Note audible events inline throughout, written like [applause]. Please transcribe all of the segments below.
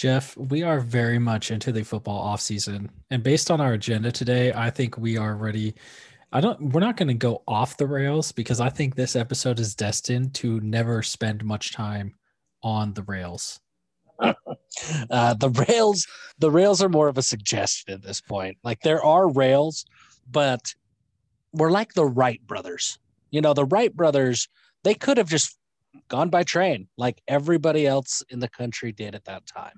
Jeff, we are very much into the football offseason. And based on our agenda today, I think we are ready. I don't we're not going to go off the rails because I think this episode is destined to never spend much time on the rails. [laughs] uh, the rails the rails are more of a suggestion at this point. Like there are rails, but we're like the Wright brothers. You know, the Wright brothers, they could have just gone by train like everybody else in the country did at that time.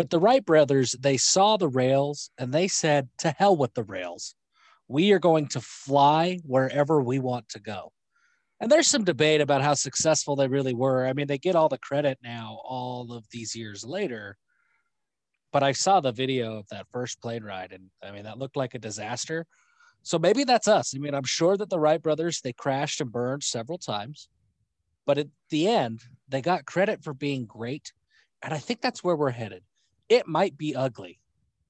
But the Wright brothers, they saw the rails and they said, to hell with the rails. We are going to fly wherever we want to go. And there's some debate about how successful they really were. I mean, they get all the credit now, all of these years later. But I saw the video of that first plane ride, and I mean, that looked like a disaster. So maybe that's us. I mean, I'm sure that the Wright brothers, they crashed and burned several times. But at the end, they got credit for being great. And I think that's where we're headed. It might be ugly,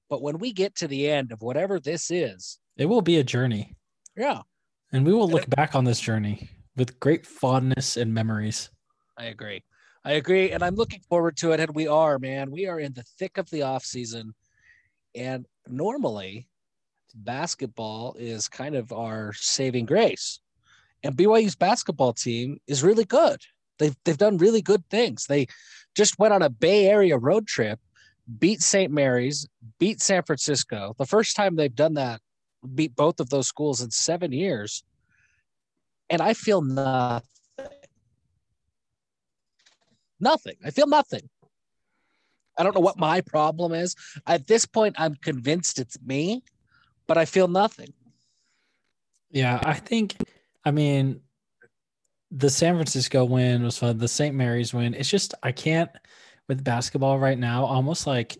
but when we get to the end of whatever this is, it will be a journey. Yeah. And we will look back on this journey with great fondness and memories. I agree. I agree. And I'm looking forward to it. And we are, man. We are in the thick of the off season. And normally basketball is kind of our saving grace. And BYU's basketball team is really good. They've, they've done really good things. They just went on a Bay Area road trip, beat St. Mary's, beat San Francisco. The first time they've done that, beat both of those schools in seven years. And I feel nothing. Nothing. I feel nothing. I don't know what my problem is. At this point, I'm convinced it's me but I feel nothing. Yeah, I think, I mean, the San Francisco win was fun. The St. Mary's win. It's just I can't with basketball right now. Almost like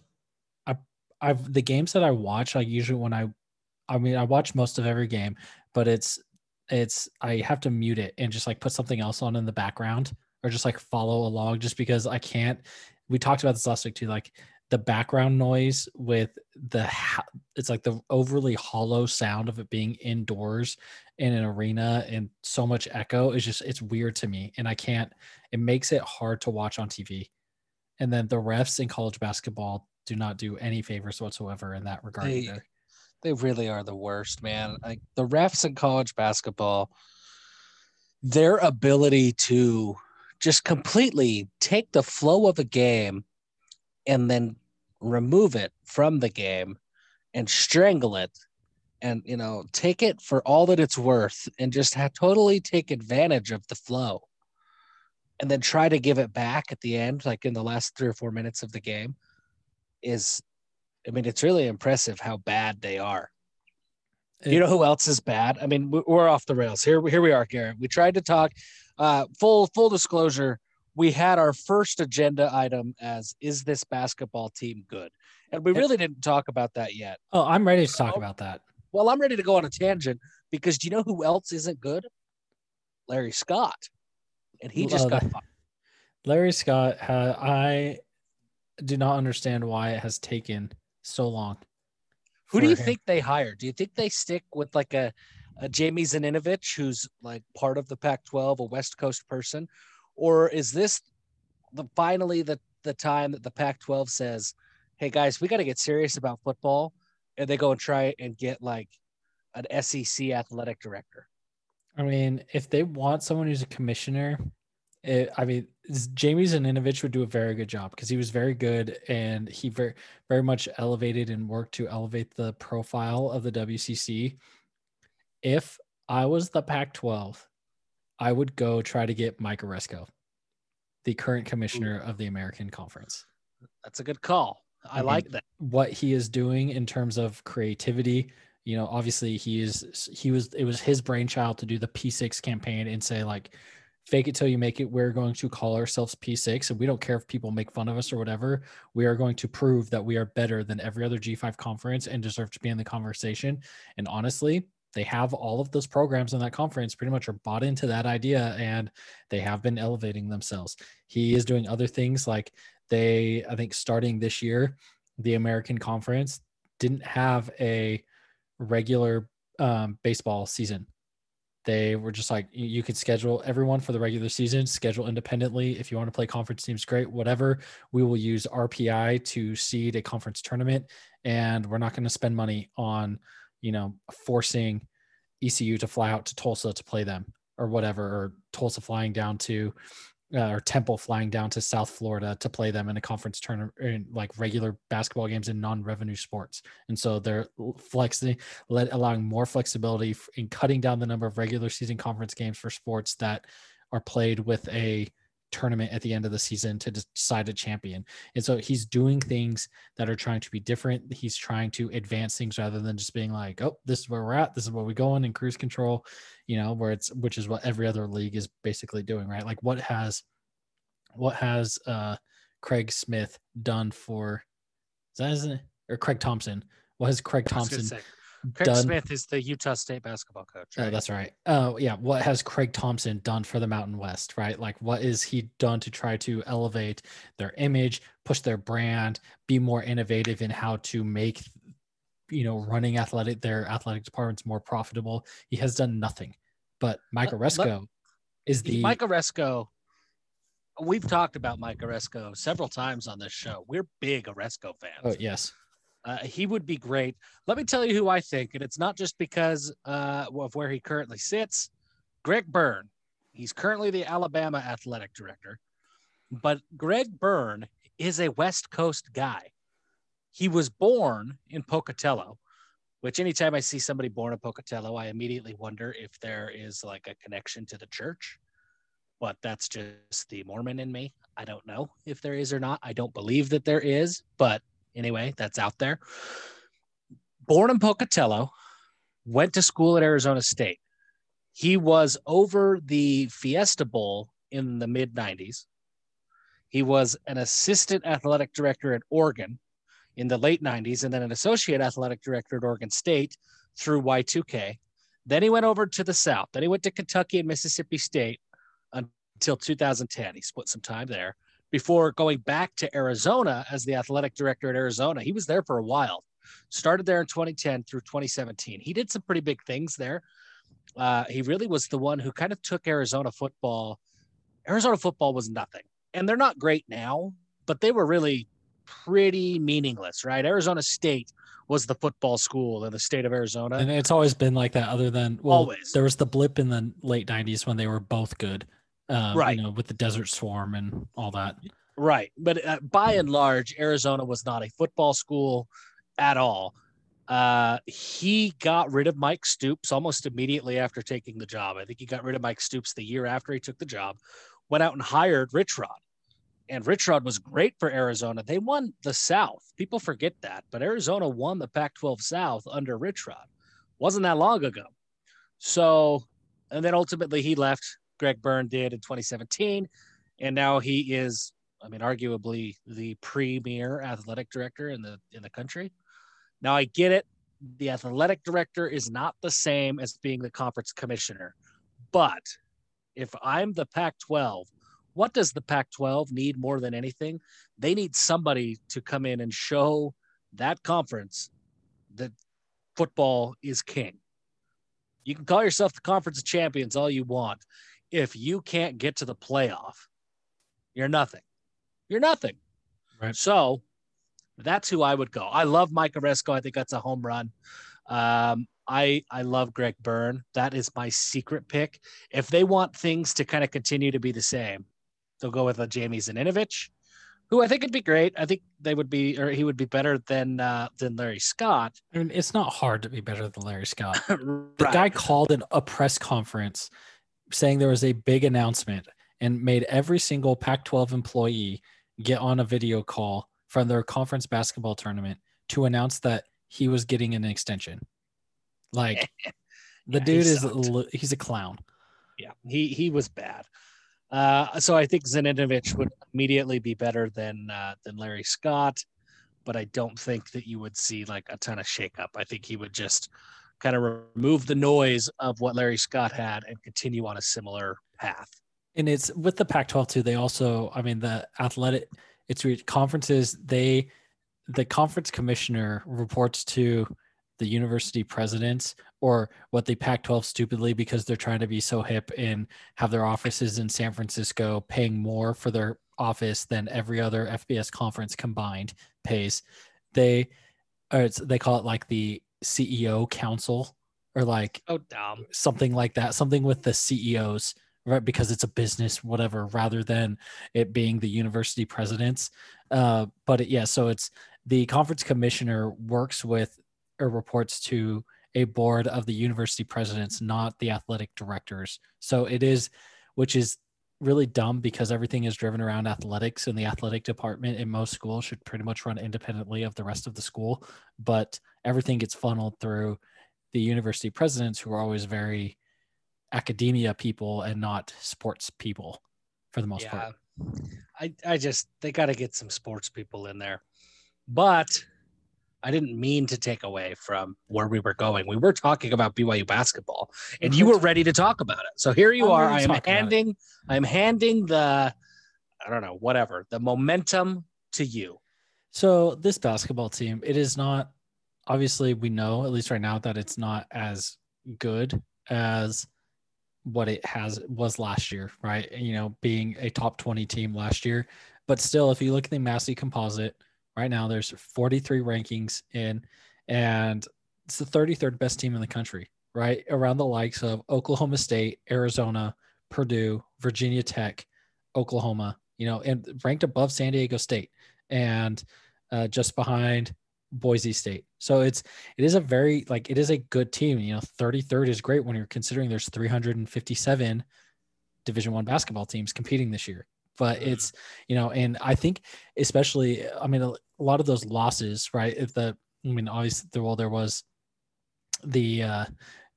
I, I've the games that I watch. Like usually when I, I mean, I watch most of every game, but it's it's I have to mute it and just like put something else on in the background or just like follow along just because I can't. We talked about this last week too. Like the background noise with the it's like the overly hollow sound of it being indoors in an arena and so much echo is just it's weird to me and I can't it makes it hard to watch on TV. And then the refs in college basketball do not do any favors whatsoever in that regard they, either. They really are the worst, man. Like the refs in college basketball their ability to just completely take the flow of a game and then remove it from the game and strangle it and you know take it for all that it's worth and just have totally take advantage of the flow and then try to give it back at the end like in the last three or four minutes of the game is i mean it's really impressive how bad they are. You know who else is bad? I mean we're off the rails. Here here we are garrett. We tried to talk uh full full disclosure. We had our first agenda item as is this basketball team good? And we really didn't talk about that yet. Oh i'm ready to talk about that. well i'm ready to go on a tangent because do you know who else isn't good? Larry scott and he just got fired. larry scott uh, i do not understand why it has taken so long who do you him. think they hire? do you think they stick with like a, a jamie zaninovich who's like part of the pac 12 a west coast person or is this the finally the the time that the Pac-12 says, "Hey guys, we got to get serious about football," and they go and try and get like an SEC athletic director? I mean, if they want someone who's a commissioner, it, I mean, Jamie Zaninovich would do a very good job because he was very good and he very, very much elevated and worked to elevate the profile of the WCC. If I was the Pac 12 I would go try to get Mike Aresco, the current commissioner of the American Conference. That's a good call. I, I like that. What he is doing in terms of creativity, you know, obviously he is he was it was his brainchild to do the P6 campaign and say like fake it till you make it. We're going to call ourselves P6 and we don't care if people make fun of us or whatever. We are going to prove that we are better than every other G5 conference and deserve to be in the conversation. And honestly, they have all of those programs in that conference pretty much are bought into that idea and they have been elevating themselves. He is doing other things like they, I think, starting this year, the American Conference didn't have a regular um, baseball season. they were just like you, could schedule everyone for the regular season, schedule independently. If you want to play conference teams, great, whatever. We will use RPI to seed a conference tournament, and we're not going to spend money on, you know, forcing ECU to fly out to Tulsa to play them or whatever, or Tulsa flying down to uh, or Temple flying down to South Florida to play them in a conference tournament, in like regular basketball games in non-revenue sports. And so they're flexing, let allowing more flexibility in cutting down the number of regular season conference games for sports that are played with a tournament at the end of the season to decide a champion. And so he's doing things that are trying to be different. He's trying to advance things rather than just being like, oh, this is where we're at. This is where we're going in cruise control, you know, where it's, which is what every other league is basically doing, right? Like what has, what has uh Craig Smith done for, is that isn't? Or Craig Thompson? What has Craig Thompson Craig done, Smith is the Utah State basketball coach. Oh, right? Oh, that's right. Oh, yeah. What has Craig Thompson done for the Mountain West, right? Like, what is he done to try to elevate their image, push their brand, be more innovative in how to make, you know, running athletic their athletic departments more profitable? He has done nothing. But Mike Aresco is the Mike Aresco. We've talked about Mike Aresco several times on this show. We're big Aresco fans. Oh yes. Uh, he would be great. Let me tell you who I think, and it's not just because uh, of where he currently sits. Greg Byrne. He's currently the Alabama athletic director, but Greg Byrne is a West Coast guy. He was born in Pocatello, which anytime I see somebody born in Pocatello, I immediately wonder if there is like a connection to the church. But that's just the Mormon in me. I don't know if there is or not. I don't believe that there is, but anyway, that's out there. Born in Pocatello, went to school at Arizona State. He was over the Fiesta Bowl in the mid 90s. He was an assistant athletic director at Oregon in the late 90s and then an associate athletic director at Oregon State through Y2K. Then he went over to the South. Then he went to Kentucky and Mississippi State until 2010. He split some time there before going back to Arizona as the athletic director at Arizona. He was there for a while, started there in 2010 through 2017. He did some pretty big things there. Uh, he really was the one who kind of took Arizona football. Arizona football was nothing, and they're not great now, but they were really pretty meaningless, right? Arizona State was the football school in the state of Arizona. And it's always been like that, other than, well, always. there was the blip in the late 90s when they were both good um, right? You know, with the Desert Swarm and all that. Right, but uh, by and large, Arizona was not a football school at all. Uh, he got rid of Mike Stoops almost immediately after taking the job. I think he got rid of Mike Stoops the year after he took the job. Went out and hired Rich Rod, and Rich Rod was great for Arizona. They won the South. People forget that, but Arizona won the Pac-12 South under Rich Rod. Wasn't that long ago. So, and then ultimately he left Greg Byrne did in 2017. And now he is, I mean, arguably the premier athletic director in the in the country. Now I get it. The athletic director is not the same as being the conference commissioner. But if I'm the Pac 12, what does the Pac 12 need more than anything? They need somebody to come in and show that conference that football is king. You can call yourself the conference of champions all you want if you can't get to the playoff, you're nothing. You're nothing. Right. So that's who I would go. I love Mike Aresco. I think that's a home run. Um, I I love Greg Byrne. That is my secret pick. If they want things to kind of continue to be the same, they'll go with a Jamie Zaninovich, who I think would be great. I think they would be, or he would be better than uh, than Larry Scott. I mean, it's not hard to be better than Larry Scott. right. [laughs] The guy called an, a press conference saying there was a big announcement and made every single Pac 12 employee get on a video call from their conference basketball tournament to announce that he was getting an extension. Like [laughs] the yeah, dude is a, he's a clown. Yeah, he he was bad. Uh, so I think Zaninovich would immediately be better than uh, than Larry Scott, but I don't think that you would see like a ton of shakeup. I think he would just kind of remove the noise of what Larry Scott had and continue on a similar path. And it's with the Pac 12 too. They also, I mean, the athletic, it's conferences, they, the conference commissioner reports to the university presidents or what the Pac 12 stupidly because they're trying to be so hip and have their offices in San Francisco paying more for their office than every other FBS conference combined pays. They or it's, they call it like the CEO council or like oh damn something like that, something with the CEOs, right? Because it's a business, whatever, rather than it being the university presidents. Uh, but it, yeah, so it's the conference commissioner works with or reports to a board of the university presidents, not the athletic directors. So it is, which is really dumb because everything is driven around athletics and the athletic department in most schools should pretty much run independently of the rest of the school but everything gets funneled through the university presidents who are always very academia people and not sports people for the most yeah. part i i just they got to get some sports people in there but I didn't mean to take away from where we were going. We were talking about BYU basketball, and you mhm. were ready to talk about it. So here you I'm are. I am handing. I'm handing the, I don't know, whatever the momentum to you. So this basketball team, it is not. Obviously, we know at least right now that it's not as good as what it has was last year, right? You know, being a top 20 team last year. But still, if you look at the Massey composite, right now there's 43 rankings in and it's the 33rd best team in the country right? Around the likes of oklahoma state arizona purdue virginia tech oklahoma you know and ranked above san diego state and uh, just behind boise state. So it's it is a very like it is a good team you know 33rd is great when you're considering there's 357 division one basketball teams competing this year but mm-hmm. it's you know and i think especially i mean a, a lot of those losses right if the i mean obviously the well there was the uh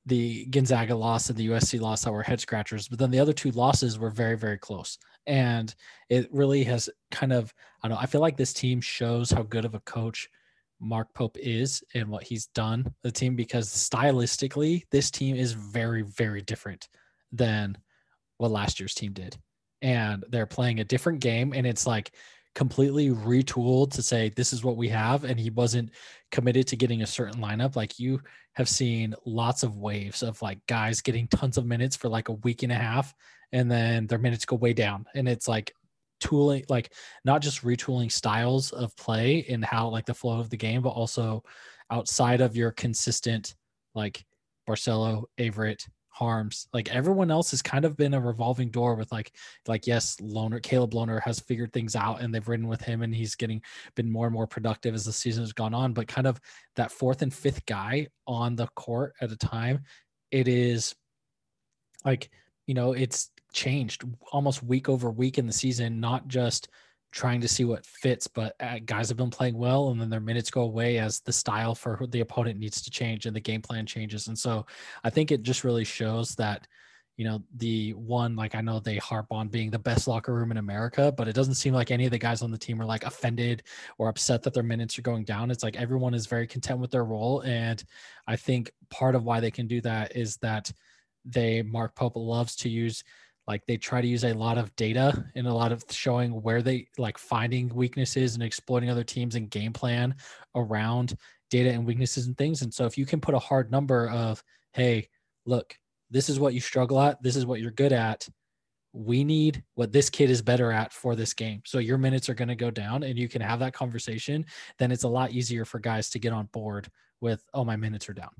the Gonzaga loss and the USC loss that were head scratchers, but then the other two losses were very, very close. And it really has kind of, I don't know, I feel like this team shows how good of a coach Mark Pope is and what he's done the team because stylistically, this team is very, very different than what last year's team did and they're playing a different game and it's like completely retooled to say this is what we have and he wasn't committed to getting a certain lineup. Like you have seen lots of waves of like guys getting tons of minutes for like a week and a half and then their minutes go way down. And it's like tooling like not just retooling styles of play and how like the flow of the game but also outside of your consistent like Barcello, Averette, Haarms. Like everyone else has kind of been a revolving door with like like yes, Lohner Caleb Lohner has figured things out and they've ridden with him and he's getting been more and more productive as the season has gone on. But kind of that fourth and fifth guy on the court at a time, it is like you know it's changed almost week over week in the season, not just trying to see what fits. But uh, guys have been playing well, and then their minutes go away as the style for the opponent needs to change and the game plan changes. And so I think it just really shows that you know the one like i know they harp on being the best locker room in america but it doesn't seem like any of the guys on the team are like offended or upset that their minutes are going down it's like everyone is very content with their role and i think part of why they can do that is that they mark pope loves to use like they try to use a lot of data and a lot of showing where they like finding weaknesses and exploiting other teams and game plan around data and weaknesses and things. And so if you can put a hard number of hey look this is what you struggle at. This is what you're good at. We need what this kid is better at for this game. So your minutes are going to go down and you can have that conversation then it's a lot easier for guys to get on board with oh my minutes are down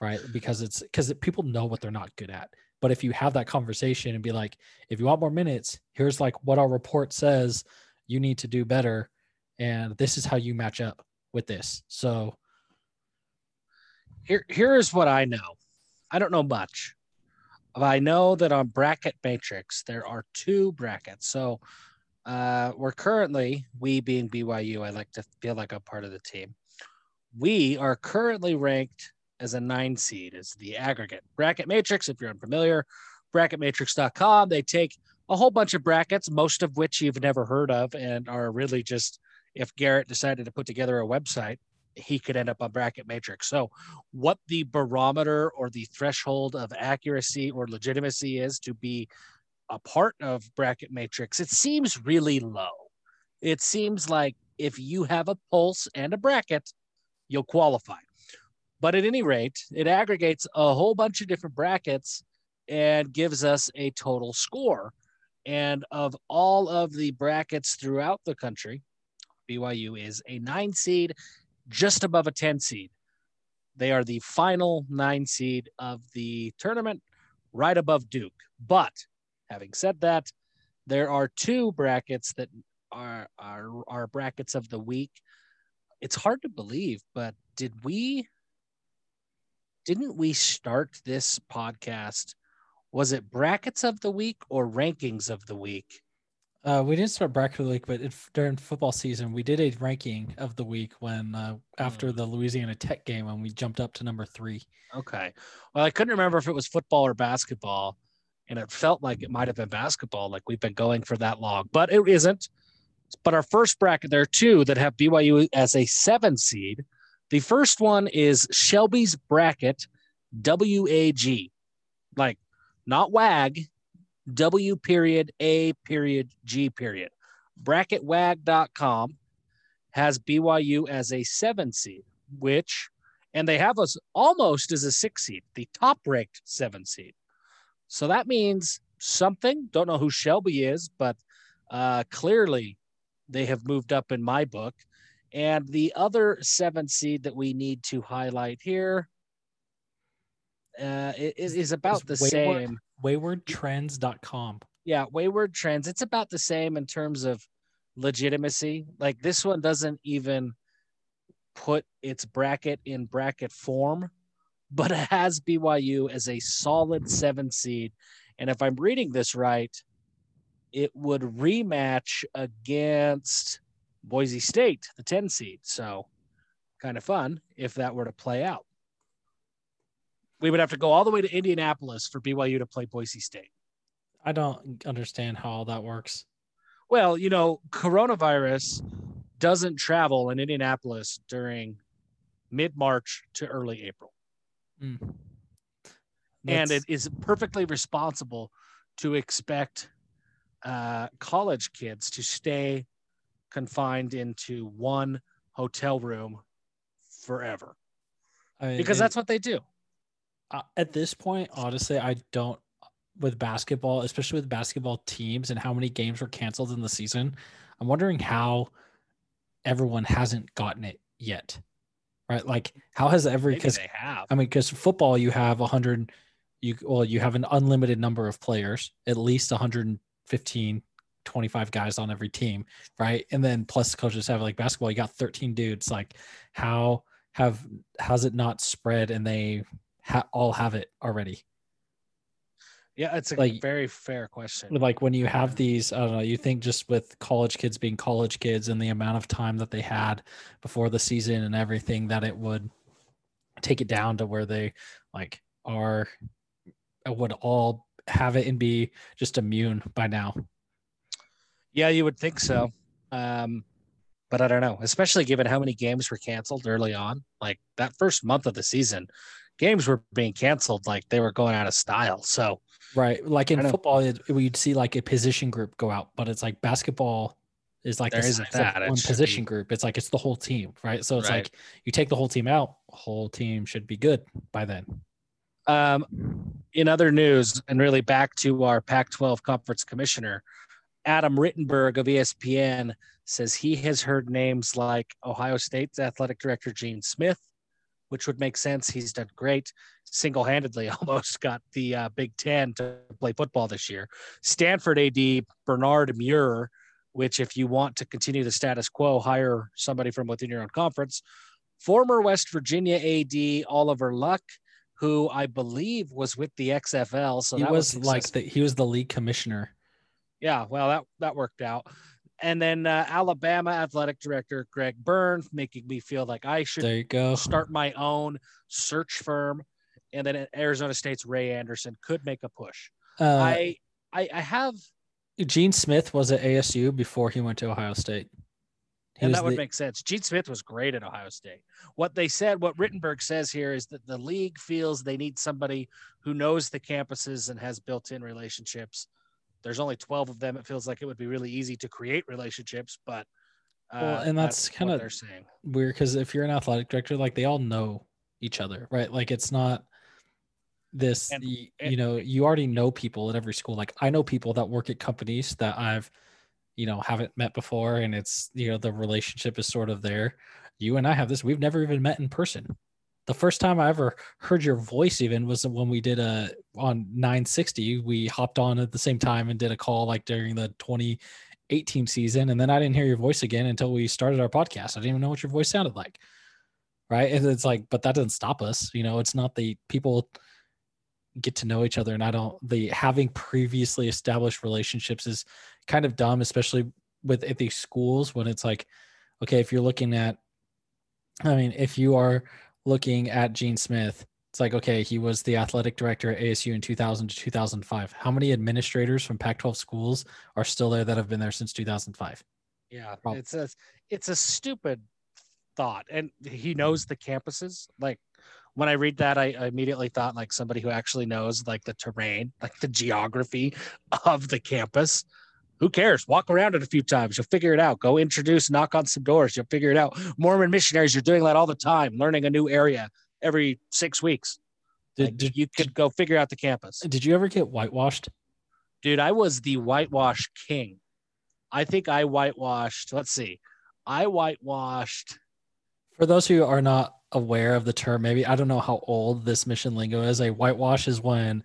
right? Because it's because people know what they're not good at but if you have that conversation and be like, if you want more minutes, here's like what our report says you need to do better. And this is how you match up with this. So here, here is what I know. I don't know much. I know that on bracket matrix, there are two brackets. So uh, we're currently, we being BYU, I like to feel like I'm part of the team. We are currently ranked as a nine seed is the aggregate bracket matrix. If you're unfamiliar, bracketmatrix.com. They take a whole bunch of brackets, most of which you've never heard of, and are really just if Garrett decided to put together a website, he could end up on bracket matrix. So, what the barometer or the threshold of accuracy or legitimacy is to be a part of bracket matrix, it seems really low. It seems like if you have a pulse and a bracket, you'll qualify But at any rate, it aggregates a whole bunch of different brackets and gives us a total score. And of all of the brackets throughout the country, BYU is a nine seed, just above a 10 seed. They are the final nine seed of the tournament, right above Duke. But having said that, there are two brackets that are, are, are brackets of the week. It's hard to believe, but did we didn't we start this podcast? Was it brackets of the week or rankings of the week? Uh, we didn't start bracket of the week, but if, during football season, we did a ranking of the week when uh, after Mm. the Louisiana Tech game when we jumped up to number three. Okay. Well, I couldn't remember if it was football or basketball, and it felt like it might have been basketball, like we've been going for that long, but it isn't. But our first bracket, there are two that have BYU as a seven seed. The first one is Shelby's bracket, WAG, like not WAG, W period A period G period. Bracketwag.com has BYU as a seven seed, which, and they have us almost as a six seed, the top ranked seven seed. So that means something. Don't know who Shelby is, but uh, clearly they have moved up in my book. And the other seven seed that we need to highlight here uh, it is about the Is Wayward- same. Waywardtrends.com. Yeah, Wayward Trends. It's about the same in terms of legitimacy. Like this one doesn't even put its bracket in bracket form, but it has BYU as a solid seven seed. And if I'm reading this right, it would rematch against Boise State, the 10 seed. So kind of fun if that were to play out. We would have to go all the way to Indianapolis for BYU to play Boise State. I don't understand how all that works. Well, you know, coronavirus doesn't travel in Indianapolis during mid March to early April. Mm. and it is perfectly responsible to expect uh, college kids to stay confined into one hotel room forever I mean, because that's what they do. at this point, honestly, I don't with basketball, especially with basketball teams and how many games were canceled in the season. I'm wondering how everyone hasn't gotten it yet, right? Like, how has every because they have. I mean, because football, you have 100, you well, you have an unlimited number of players, at least 115, 25 guys on every team, right? And then plus coaches have like basketball, you got 13 dudes. Like, how have has it not spread and they ha- all have it already? Yeah, it's a like- very fair question. Like when you have these, I don't know, you think just with college kids being college kids and the amount of time that they had before the season and everything, that it would take it down to where they like are would all have it and be just immune by now. Yeah, you would think so. Um, but I don't know, especially given how many games were canceled early on. Like that first month of the season, games were being canceled like they were going out of style. So Right. Like in football, it, we'd see like a position group go out, but it's like basketball is like There the isn't that. One position be- group. It's like it's the whole team, right? So it's Right. like you take the whole team out, whole team should be good by then. Um, in other news, and really back to our Pac 12 conference commissioner, Adam Rittenberg of ESPN says he has heard names like Ohio State's athletic director, Gene Smith, which would make sense. He's done great. Single handedly [laughs] almost got the uh, Big Ten to play football this year. Stanford AD, Bernard Muir, which, if you want to continue the status quo, hire somebody from within your own conference. Former West Virginia AD, Oliver Luck, who I believe was with the XFL. So he that was, was, like the he was the league commissioner. Yeah, well, that that worked out. And then uh, Alabama athletic director Greg Byrne's making me feel like I should There you go. start my own search firm. And then Arizona State's Ray Anderson could make a push. Uh, I, I I have, Gene Smith was at ASU before he went to Ohio State. He and that would the- make sense. Gene Smith was great at Ohio State. What they said, what Rittenberg says here is that the league feels they need somebody who knows the campuses and has built-in relationships. There's only 12 of them. It feels like it would be really easy to create relationships, but uh, Well, and that's kinda- they're saying. weird because if you're an athletic director, like they all know each other, right? Like it's not this And- y- and- you know you already know people at every school like i know people that work at companies that i've you know haven't met before and it's you know the relationship is sort of there you and i have this we've never even met in person the first time i ever heard your voice even was when we did a on 960 we hopped on at the same time and did a call like during the 2018 season and then i didn't hear your voice again until we started our podcast. I didn't even know what your voice sounded like right? And it's like but that doesn't stop us you know? It's not the people get to know each other and i don't the having previously established relationships is kind of dumb especially with at these schools when it's like okay if you're looking at i mean if you are looking at gene smith it's like okay he was the athletic director at asu in 2000 to 2005 how many administrators from pac 12 schools are still there that have been there since 2005 Yeah, Prob- it's a it's a stupid thought, and he hmm. knows the campuses. Like when I read that, I, I immediately thought like somebody who actually knows like the terrain, like the geography of the campus. Who cares? Walk around it a few times. You'll figure it out. Go introduce, knock on some doors. You'll figure it out. Mormon missionaries, you're doing that all the time, learning a new area every six weeks. did, Like, did, you could go figure out the campus. did you ever get whitewashed Dude, I was the whitewash king. I think I whitewashed, let's see, I whitewashed For those who are not aware of the term, maybe I don't know how old this mission lingo is. A whitewash is when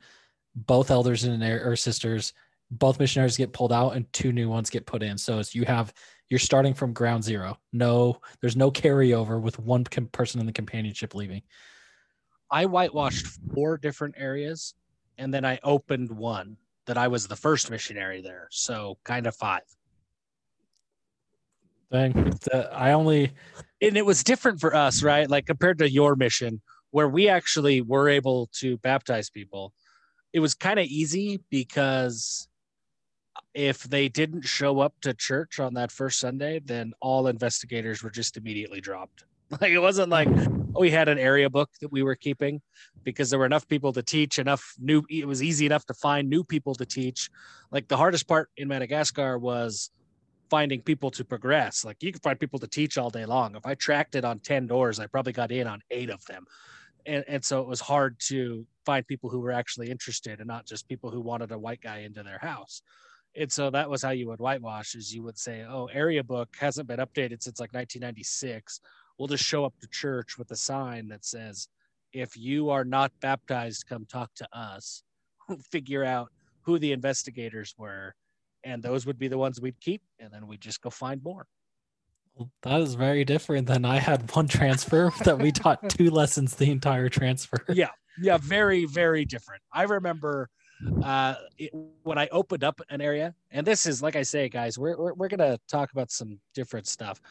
both elders and or sisters, both missionaries get pulled out and two new ones get put in. So it's you have you're starting from ground zero. No, there's no carryover with one com- person in the companionship leaving. I whitewashed four different areas and then I opened one that I was the first missionary there. So kind of five. Dang, I only And it was different for us, right? Like compared to your mission, where we actually were able to baptize people. It was kind of easy because if they didn't show up to church on that first Sunday, then all investigators were just immediately dropped. [laughs] Like it wasn't like oh, we had an area book that we were keeping because there were enough people to teach, enough new, it was easy enough to find new people to teach. Like the hardest part in Madagascar was finding people to progress. Like you can find people to teach all day long. If I tracked it on 10 doors, I probably got in on eight of them. And, and so it was hard to find people who were actually interested and not just people who wanted a white guy into their house. And so that was how you would whitewash is you would say, oh, area book hasn't been updated since like 1996. We'll just show up to church with a sign that says, if you are not baptized, come talk to us. [laughs] Figure out who the investigators were and those would be the ones we'd keep and then we'd just go find more that is very different than I had one transfer [laughs] that we taught two lessons the entire transfer. yeah yeah very very different i remember uh it, when i opened up an area and this is like i say guys we're, we're, we're gonna talk about some different stuff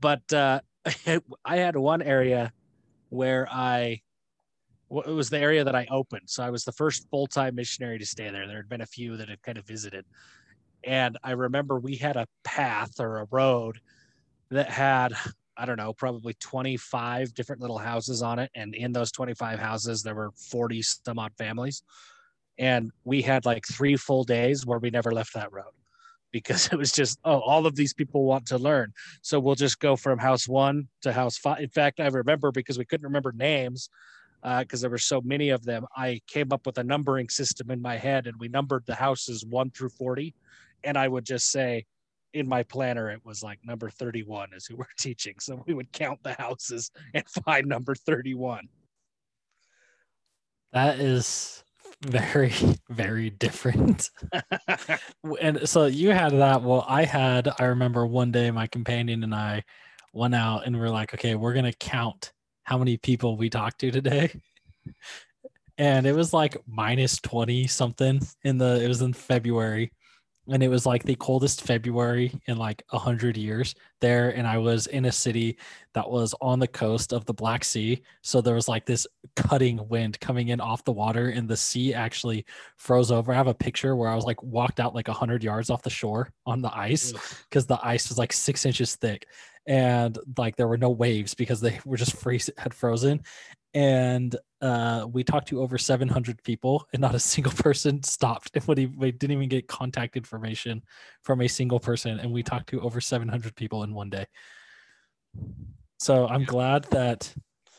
but uh [laughs] i had one area where i it was the area that i opened so i was the first full-time missionary to stay there there had been a few that had kind of visited and i remember we had a path or a road that had I don't know, probably 25 different little houses on it. And in those 25 houses, there were 40 some odd families. And we had like three full days where we never left that road because [laughs] it was just, oh, all of these people want to learn. So we'll just go from house one to house five. In fact, I remember because we couldn't remember names because uh, there were so many of them, I came up with a numbering system in my head and we numbered the houses one through 40. And I would just say, in my planner it was like number 31 is who [laughs] we're teaching so we would count the houses and [laughs] find number 31 That is very, [laughs] very different. [laughs] and so you had that. Well, I had, I remember one day my companion and I went out and we're like, okay, we're going to count how many people we talked to today. [laughs] And it was like minus 20 something in the, it was in February. And it was like the coldest February in like a hundred years there. And I was in a city that was on the coast of the Black Sea. So there was like this cutting wind coming in off the water, and the sea actually froze over. I have a picture where I was like walked out like a 100 yards off the shore on the ice because the ice was like six inches thick. And like there were no waves because they [laughs] were just freeze had frozen. And uh, we talked to over 700 people, and not a single [laughs] person stopped. And we, we didn't even get contact information from a single person. And we talked to over 700 people in one day. So I'm glad that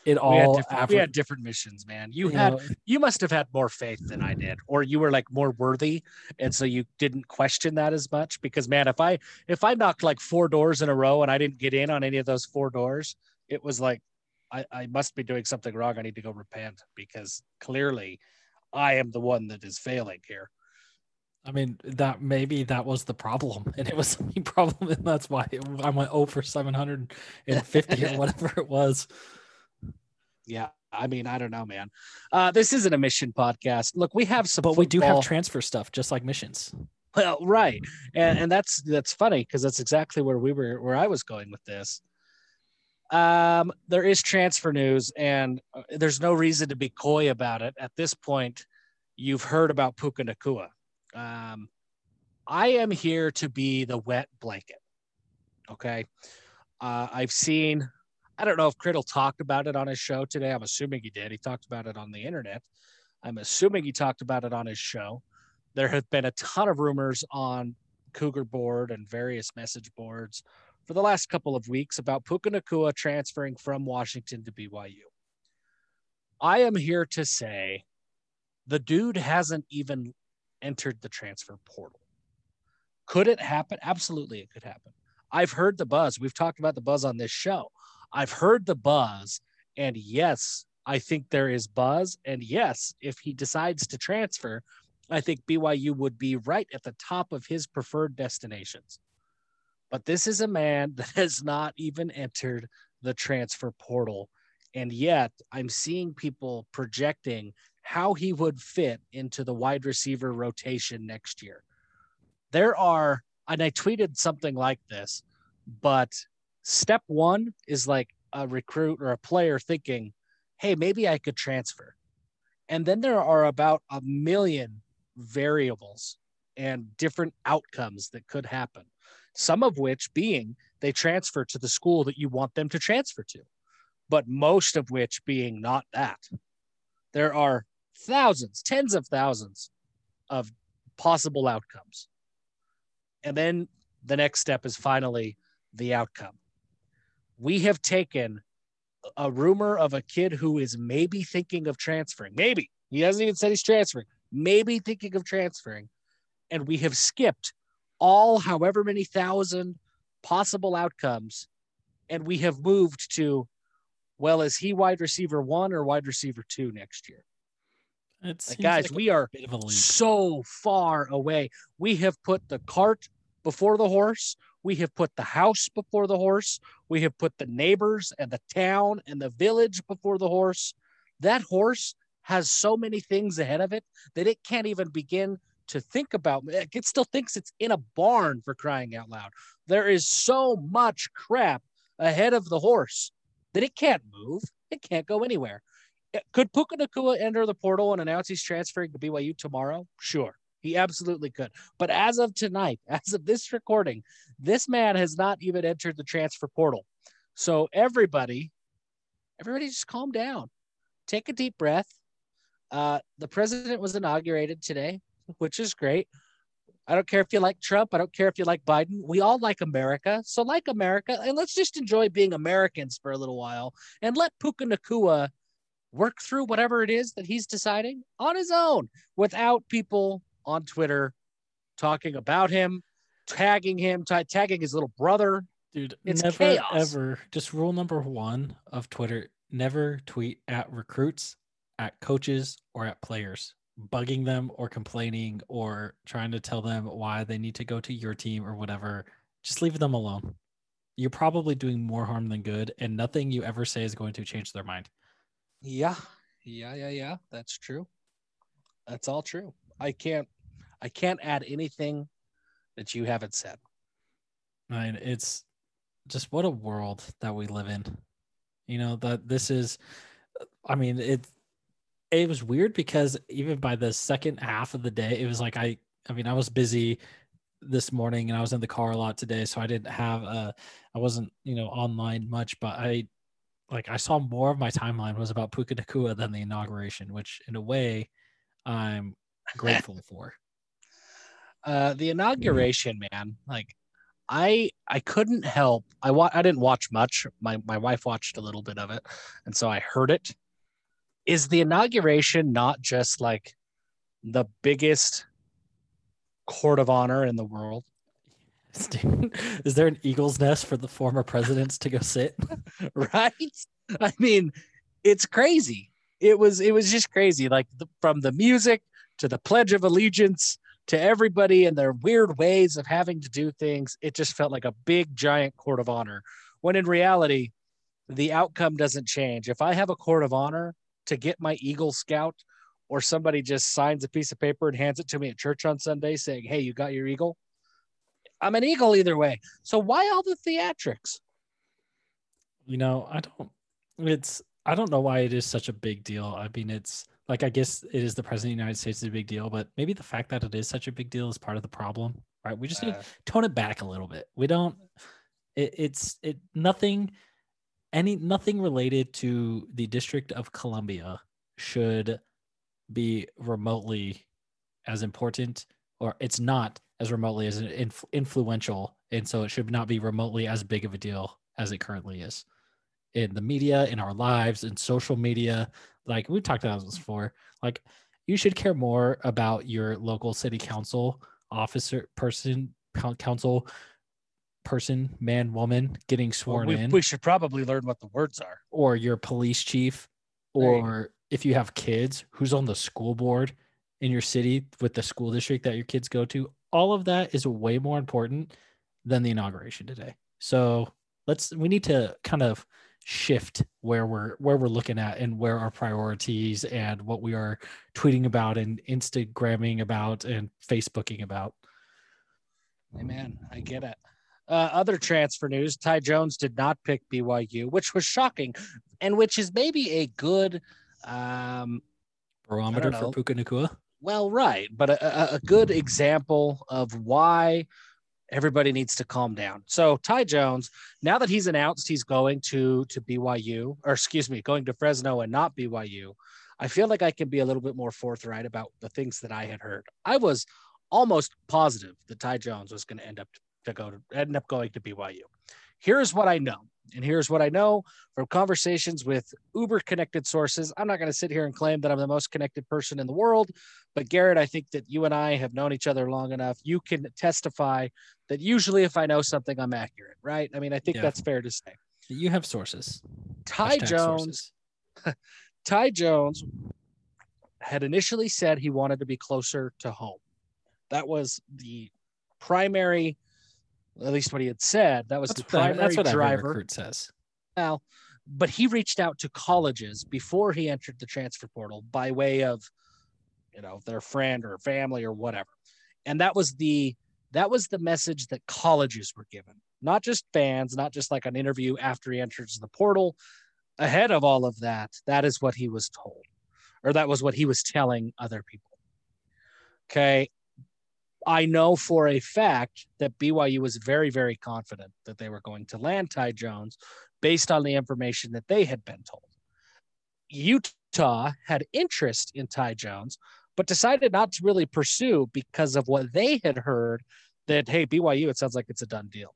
it we had, all different, we had different missions, man. You, you had know, you must have had more faith than I did, or you were like more worthy, and so you didn't question that as much. Because man, if I if I knocked like four doors in a row and I didn't get in on any of those four doors, it was like I, I must be doing something wrong. I need to go repent because clearly I am the one that is failing here. I mean, that maybe that was the problem, [laughs] and it was the problem, and that's why it, I went over seven hundred and fifty or [laughs] whatever it was. Yeah, I mean, I don't know, man. Uh, this isn't a mission podcast. Look, we have some, But we do have transfer stuff, just like missions. Well, right, and and that's that's funny because that's exactly where we were, where I was going with this. Um, there is transfer news, and uh, there's no reason to be coy about it at this point. You've heard about Puka Nacua. Um, I am here to be the wet blanket. Okay, uh, I've seen. I don't know if Criddle talked about it on his show today. I'm assuming he did. He talked about it on the internet. I'm assuming he talked about it on his show there have been a ton of rumors on Cougar Board and various message boards for the last couple of weeks about Puka Nacua transferring from Washington to BYU. I am here to say the dude hasn't even entered the transfer portal. Could it happen? Absolutely, it could happen. I've heard the buzz. We've talked about the buzz on this show. I've heard the buzz, and yes, I think there is buzz. And yes, if he decides to transfer, I think BYU would be right at the top of his preferred destinations. But this is a man [laughs] that has not even entered the transfer portal. And yet I'm seeing people projecting how he would fit into the wide receiver rotation next year. There are, and I tweeted something like this, but step one is like a recruit or a player thinking, hey, maybe I could transfer. And then there are about a million variables and different outcomes that could happen. Some of which being they transfer to the school that you want them to transfer to, but most of which being not that. There are thousands, tens of thousands of possible outcomes. And then the next step is finally the outcome. We have taken a rumor of a kid who is maybe thinking of transferring. Maybe he hasn't even said he's transferring maybe thinking of transferring, and we have skipped all however many thousand possible outcomes, and we have moved to, well, is he wide receiver one or wide receiver two next year? Like, guys, we are bit of a leap. so far away. We have put the cart before the horse. We have put the house before the horse. We have put the neighbors and the town and the village before the horse. That horse has so many things ahead of it that it can't even begin to think about. It still thinks it's in a barn for crying out loud. There is so much crap ahead of the horse that it can't move. It can't go anywhere. Uh, Could Puka Nacua enter the portal and announce he's transferring to BYU tomorrow? Sure. He absolutely could. But as of tonight, [laughs] as of this recording, this man has not even entered the transfer portal. So everybody, everybody just calm down. Take a deep breath. Uh, the president was inaugurated today, which is great. I don't care if you like Trump. I don't care if you like Biden. We all like America. So like America, and let's just enjoy being Americans for a little while and let Puka Nacua work through whatever it is that he's deciding on his own without people on Twitter talking about him, tagging him, ta- tagging his little brother. Dude, It's never chaos. ever. Just rule number one of Twitter: never tweet at recruits, at coaches, or at players, bugging them or complaining or trying to tell them why they need to go to your team or whatever. Just leave them alone. You're probably doing more harm than good, and nothing you ever say is going to change their mind. Yeah. Yeah, yeah, yeah. That's true. That's all true. I can't I can't add anything that you haven't said. I mean, it's just what a world that we live in. You know, that this is, I mean, it, it was weird because even by the second half of the day, it was like, I, I mean, I was busy this morning and I was in the car a lot today. So I didn't have a, I wasn't, you know, online much, but I, like, I saw more of my timeline was about Puka Nacua than the inauguration, which in a way I'm grateful [laughs] for. Uh the inauguration, man, like I I couldn't help. I wa- I didn't watch much. My my wife watched a little bit of it, and so I heard it. Is the inauguration not just like the biggest court of honor in the world? Is there an eagle's nest for the former presidents to go sit? [laughs] right? I mean, it's crazy. It was it was just crazy. Like the, from the music to the Pledge of Allegiance to everybody and their weird ways of having to do things, it just felt like a big giant court of honor. When in reality, the outcome doesn't change. If I have a court of honor to get my Eagle Scout, or somebody just signs a piece of paper and hands it to me at church on Sunday saying, Hey, you got your Eagle? I'm an Eagle either way. So why all the theatrics? You know, I don't, it's, I don't know why it is such a big deal. I mean, it's like, I guess it is the president of the United States is a big deal, but maybe the fact that it is such a big deal is part of the problem, right? We just need Uh, to tone it back a little bit. We don't, it, it's, it, nothing, any, nothing related to the District of Columbia should be remotely as important or it's not as remotely as inf- influential and so it should not be remotely as big of a deal as it currently is. In the media in our lives in social media like we've talked about this before like you should care more about your local city council officer person council person man woman getting sworn we, in we should probably learn what the words are. or your police chief There you go. or if you have kids who's on the school board in your city with the school district that your kids go to all of that is way more important than the inauguration today so let's we need to kind of shift where we're where we're looking at and where our priorities and what we are tweeting about and instagramming about and facebooking about Amen. I get it. Uh, other transfer news: Ty Jones did not pick BYU, which was shocking, and which is maybe a good, um, barometer for. Puka Nacua. well, right, but a, a, a good example of why everybody needs to calm down. So Ty Jones, now that he's announced he's going to to BYU, or excuse me, going to Fresno and not BYU, I feel like I can be a little bit more forthright about the things that I had heard. I was almost positive that Ty Jones was going to end up to go to end up going to BYU. Here's what I know. And here's what I know from conversations with uber connected sources. I'm not going to sit here and claim that I'm the most connected person in the world, but Garrett, I think that you and I have known each other long enough. You can testify that usually if I know something, I'm accurate, right? I mean, I think Yeah. that's fair to say. You have sources. Ty Hashtag Jones, sources. [laughs] Ty Jones had initially said he wanted to be closer to home. That was the primary, at least what he had said. That was That's the what, primary that's what every driver. recruit says. Well, but he reached out to colleges before he entered the transfer portal by way of, you know, their friend or family or whatever. And that was the that was the message that colleges were given, not just fans, not just like an interview after he enters the portal. Ahead of all of that, that is what he was told, or that was what he was telling other people. Okay. I know for a fact that BYU was very, very confident that they were going to land Ty Jones based on the information that they had been told. Utah had interest in Ty Jones, but decided not to really pursue because of what they had heard that, hey, BYU, it sounds like it's a done deal.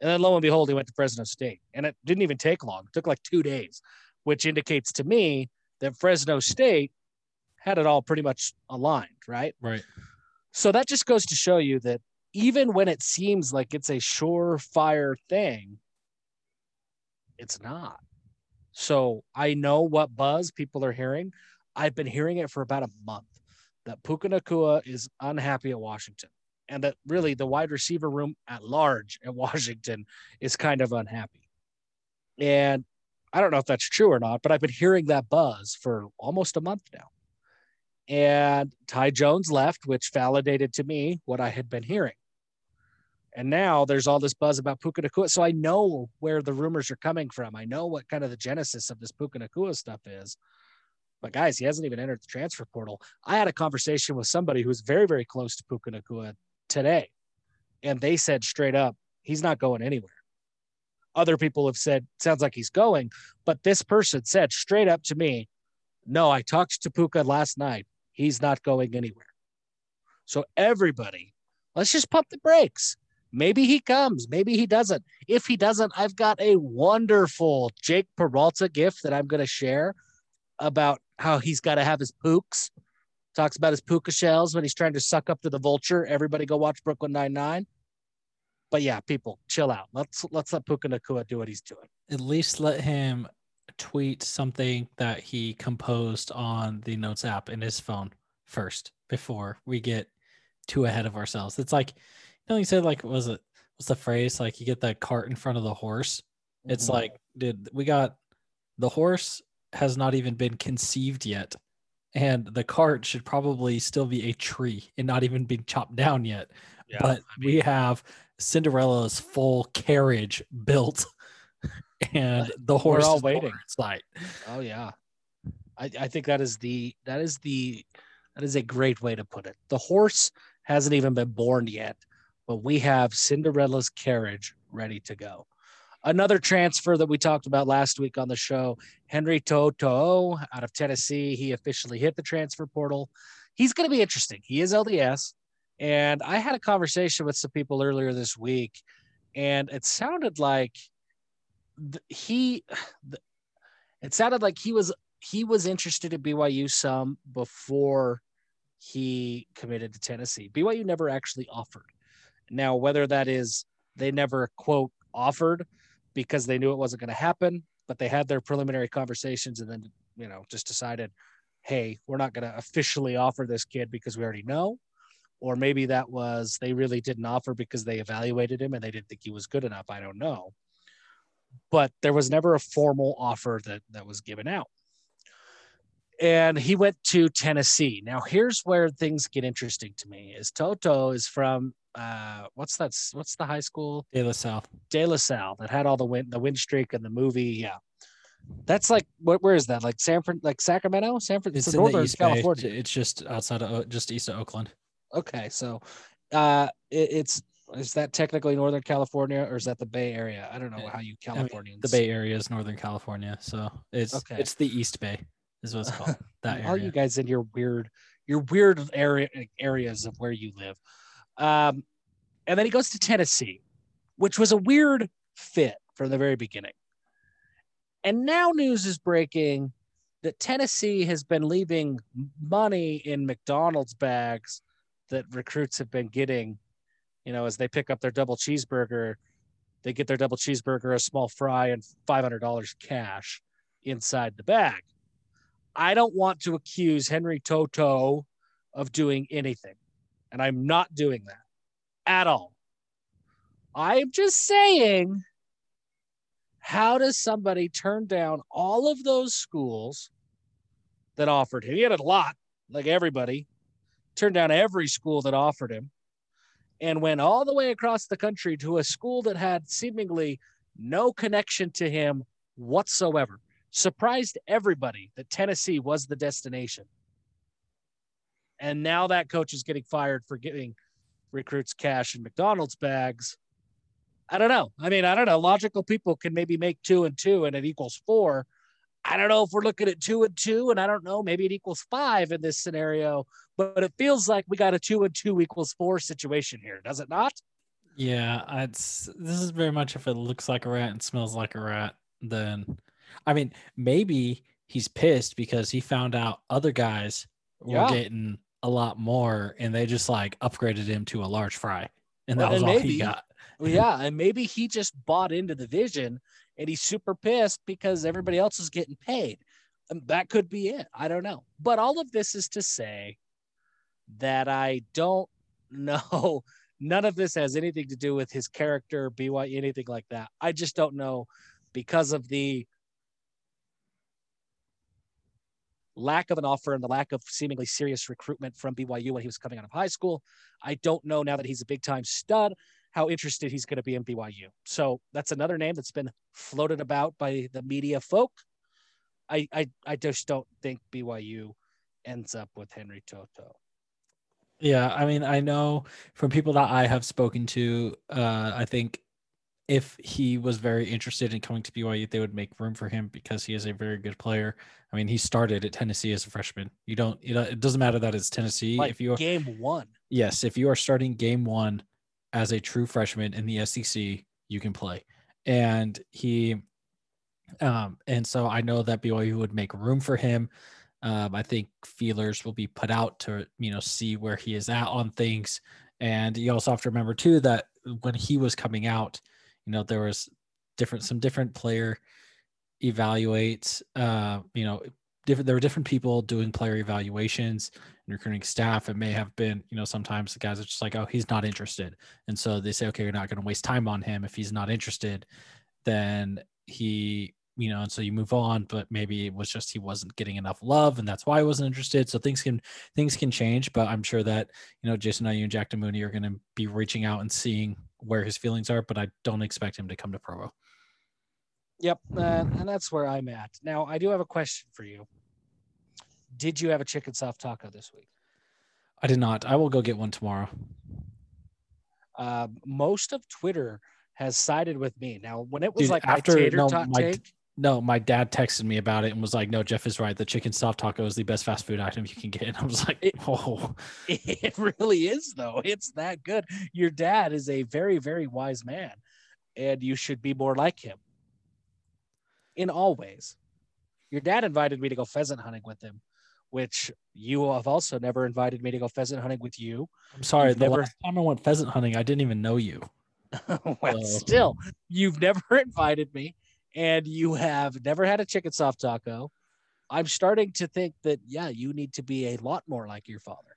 And then lo and behold, he went to Fresno State. And it didn't even take long. It took like two days, which indicates to me that Fresno State had it all pretty much aligned, right? Right. So that just goes to show you that even when it seems like it's a surefire thing, it's not. So I know what buzz people are hearing. I've been hearing it for about a month that Puka Nacua is unhappy at Washington and that really the wide receiver room at large at [laughs] Washington is kind of unhappy. And I don't know if that's true or not, but I've been hearing that buzz for almost a month now. And Ty Jones left, which validated to me what I had been hearing. And now there's all this buzz about Puka Nacua. So I know where the rumors are coming from. I know what kind of the genesis of this Puka Nacua stuff is. But guys, he hasn't even entered the transfer portal. I had a conversation with somebody who's very, very close to Puka Nakua today. And they said straight up, he's not going anywhere. Other people have said, sounds like he's going. But this person said straight up to me, no, I talked to Puka last night. He's not going anywhere. So everybody, let's just pump the brakes. Maybe he comes, maybe he doesn't. If he doesn't, I've got a wonderful Jake Peralta gift that I'm going to share about how he's got to have his pooks. Talks about his puka shells when he's trying to suck up to the vulture. Everybody go watch Brooklyn Nine Nine. But yeah, people, chill out. Let's let's let Puka Nacua do what he's doing. At least let him tweet something that he composed on the notes app in his phone first before we get too ahead of ourselves. It's like, you know, he said like, was it, what's the phrase? Like you get that cart in front of the horse. It's Mhm. like, dude, we got the horse has not even been conceived yet. And the cart should probably still be a tree and not even be chopped down yet. Yeah, but I mean, we have Cinderella's full carriage built [laughs] and the horse all is nowhere waiting. in sight. oh yeah. I, I think that is the that is the that is a great way to put it. The horse hasn't even been born yet, but we have Cinderella's carriage ready to go. Another transfer that we talked about last week on the show, Henry To'oTo'o out of Tennessee. He officially hit the transfer portal. He's going to be interesting. He is LDS. And I had a conversation with some people earlier this week, and it sounded like th- he, [sighs] th- it sounded like he was he was interested in BYU some before he committed to Tennessee. BYU never actually offered. Now, whether that is they never quote offered because they knew it wasn't going to happen, but they had their preliminary conversations and then you know just decided, hey, we're not going to officially offer this kid because we already know. Or maybe that was they really didn't offer because they evaluated him and they didn't think he was good enough. I don't know. But there was never a formal offer that that was given out and he went to Tennessee. Now here's where things get interesting to me. Is To'oTo'o is from uh what's that what's the high school De La Salle. De La Salle that had all the win the win streak and the movie. Yeah. That's like what where is that? Like San Fran like Sacramento? San It's Francisco, in Northern Bay. California. It's just outside of just east of Oakland. Okay, so uh it, it's is that technically Northern California or is that the Bay Area? I don't know how you I mean, Californians the Bay Area is Northern California, so it's Okay. it's the East Bay is what it's called. [laughs] That all area. you guys in your weird your weird area areas of where you live um and then he goes to tennessee which was a weird fit from the very beginning and now news is breaking that tennessee has been leaving money in mcdonald's bags that recruits have been getting you know as they pick up their double cheeseburger they get their double cheeseburger a small fry and $500 cash inside the bag I don't want to accuse Henry To'oTo'o of doing anything. And I'm not doing that at all. I'm just saying, how does somebody turn down all of those schools that offered him? He had a lot, like everybody, turned down every school that offered him and went all the way across the country to a school that had seemingly no connection to him whatsoever surprised everybody that Tennessee was the destination. And now that coach is getting fired for giving recruits cash in McDonald's bags. I don't know. I mean, I don't know. Logical people can maybe make two and two and it equals four. I don't know if we're looking at two and two, and I don't know. Maybe it equals five in this scenario, but it feels like we got a two and two equals four situation here, does it not? Yeah, it's this is very much if it looks like a rat and smells like a rat, then I mean, maybe he's pissed because he found out other guys were Yeah. getting a lot more and they just like upgraded him to a large fry. And that Well, was and all maybe- he got. Yeah, and maybe he just bought into the vision and he's super pissed because everybody else is getting paid. Um, that could be it. I don't know. But all of this is to say that I don't [laughs] know. None of this has anything to do with his character, BY, anything like that. I just don't know because of the lack of an offer and the lack of seemingly serious recruitment from BYU when he was coming out of high school. I don't know now that he's a big time stud how interested he's going to be in BYU. So that's another name that's been floated about by the media folk. I I, I just don't think BYU ends up with Henry To'oTo'o. Yeah, I mean, I know from people that I have spoken to, uh, I think if he was very interested in coming to BYU, they would make room for him because he is a very good player. I mean, he started at Tennessee as a freshman. You don't, you know, it doesn't matter that it's Tennessee. Like if you are, game one. yes, if you are starting game one as a true freshman in the SEC, you can play. And he, um, and so I know that BYU would make room for him. Um, I think feelers will be put out to, you know, see where he is at on things. And you also have to remember too that when he was coming out, you know, there was different, some different player evaluates, uh, you know, different, there were different people doing player evaluations and recruiting staff. It may have been, you know, sometimes the guys are just like, oh, he's not interested. And so they say, okay, you're not going to waste time on him. If he's not interested, then he, you know, and so you move on, but maybe it was just he wasn't getting enough love and that's why I wasn't interested. So things can things can change, but I'm sure that, you know, Jason Ayu and Jack Mooney are gonna be reaching out and seeing where his feelings are, but I don't expect him to come to Provo. Yep, uh, and that's where I'm at. Now, I do have a question for you. Did you have a chicken soft taco this week? I did not. I will go get one tomorrow. Uh, most of Twitter has sided with me. Now, when it was Dude, like after- my tater no, tot my- take, No, my dad texted me about it and was like, "No, Jeff is right. The chicken soft taco is the best fast food item you can get." And I was like, It- "Oh, [laughs] it really is though. It's that good. Your dad is a very, very wise man, and you should be more like him in all ways. Your dad invited me to go pheasant hunting with him, which you have also never invited me to go pheasant hunting with you. I'm sorry. You've the never- last time I went pheasant hunting, I didn't even know you." [laughs] well, still, you've never [laughs] invited me, and you have never had a chicken soft taco. I'm starting to think that yeah, you need to be a lot more like your father.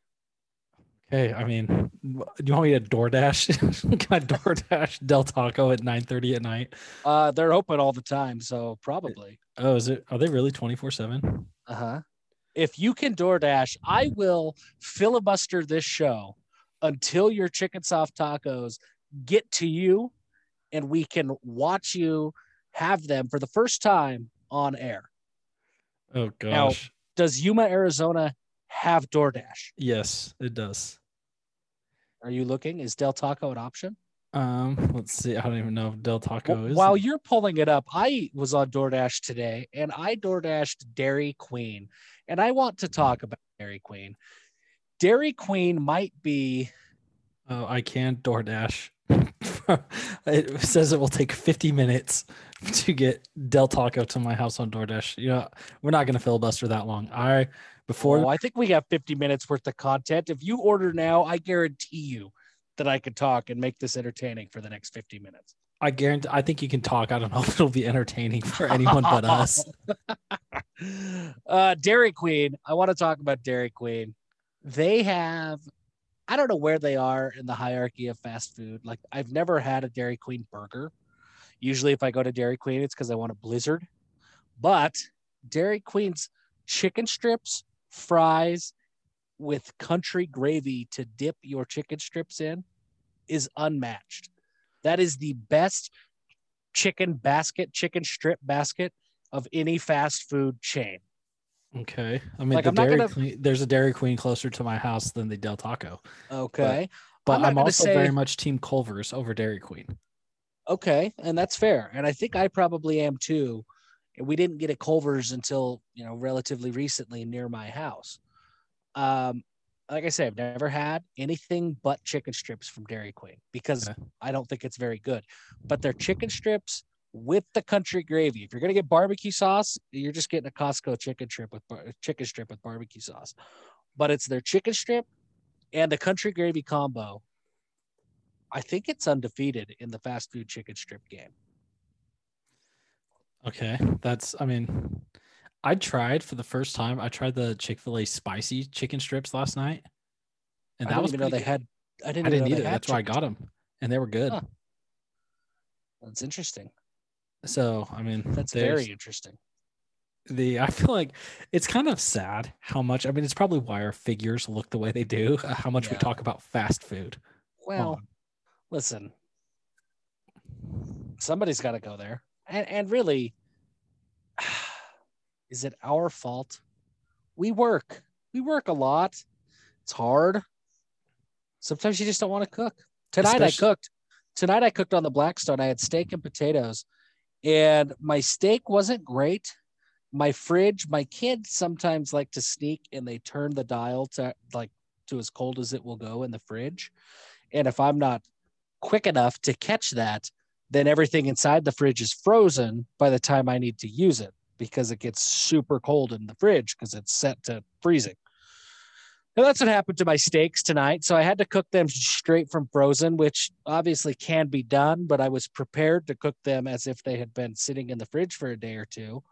Okay, I mean, do you want me to DoorDash? [laughs] I DoorDash Del Taco at 9:30 at night? Uh, they're open all the time, so probably. Oh, is it? Are they really 24 seven? Uh huh. If you can DoorDash, I will filibuster this show until your chicken soft tacos get to you, and we can watch you have them for the first time on air. Oh gosh. Now- Does Yuma, Arizona have DoorDash? yes, it does. Are you looking? Is Del Taco an option? Um, let's see. I don't even know if Del Taco Wh- is. While you're pulling it up, I was on DoorDash today and I DoorDashed Dairy Queen. And I want to talk about Dairy Queen. Dairy Queen might be oh, I can't DoorDash. [laughs] it says it will take 50 minutes to get Del Taco to my house on DoorDash. You know, we're not gonna filibuster that long. I before Oh, I think we have 50 minutes worth of content. If you order now, I guarantee you that I could talk and make this entertaining for the next 50 minutes. I guarantee I think you can talk. I don't know [laughs] if it'll be entertaining for anyone but us. [laughs] uh, Dairy Queen. I want to talk about Dairy Queen. They have, I don't know where they are in the hierarchy of fast food. Like, I've never had a Dairy Queen burger. Usually, if I go to Dairy Queen, it's because I want a blizzard. But Dairy Queen's chicken strips, fries with country gravy to dip your chicken strips in is unmatched. That is the best chicken basket, chicken strip basket of any fast food chain. Okay. I mean, Like, the Dairy gonna- Queen, there's a Dairy Queen closer to my house than the Del Taco. Okay. But I'm I'm, also say- very much Team Culver's over Dairy Queen. Okay. And that's fair. And I think I probably am too. And we didn't get a Culver's until, you know, relatively recently near my house. Um, like I say, I've never had anything but chicken strips from Dairy Queen because Okay. I don't think it's very good. But their chicken strips with the country gravy. If you're gonna get barbecue sauce, you're just getting a Costco chicken strip with bar- chicken strip with barbecue sauce. But it's their chicken strip and the country gravy combo. I think it's undefeated in the fast food chicken strip game. Okay. That's, I mean, I tried for the first time. I tried the Chick fil A spicy chicken strips last night. And I that didn't was even know they good. had. I didn't, I didn't either. That's why I got them. And they were good. Huh. That's interesting. So, I mean, That's very interesting. the, I feel like it's kind of sad how much, I mean, it's probably why our figures look the way they do, [laughs] how much we talk about fast food. Well, listen, somebody's got to go there, and and really, [sighs] is it our fault? We work. We work a lot. It's hard. Sometimes you just don't want to cook. Tonight Especially- I cooked. Tonight I cooked on the Blackstone. I had steak and potatoes, and my steak wasn't great. My fridge, my kids sometimes like to sneak and they turn the dial to like to as cold as it will go in the fridge. And if I'm not quick enough to catch that, then everything inside the fridge is frozen by the time I need to use it because it gets super cold in the fridge because it's set to freezing. And that's what happened to my steaks tonight. So I had to cook them straight from frozen, which obviously can be done, but I was prepared to cook them as if they had been sitting in the fridge for a day or two.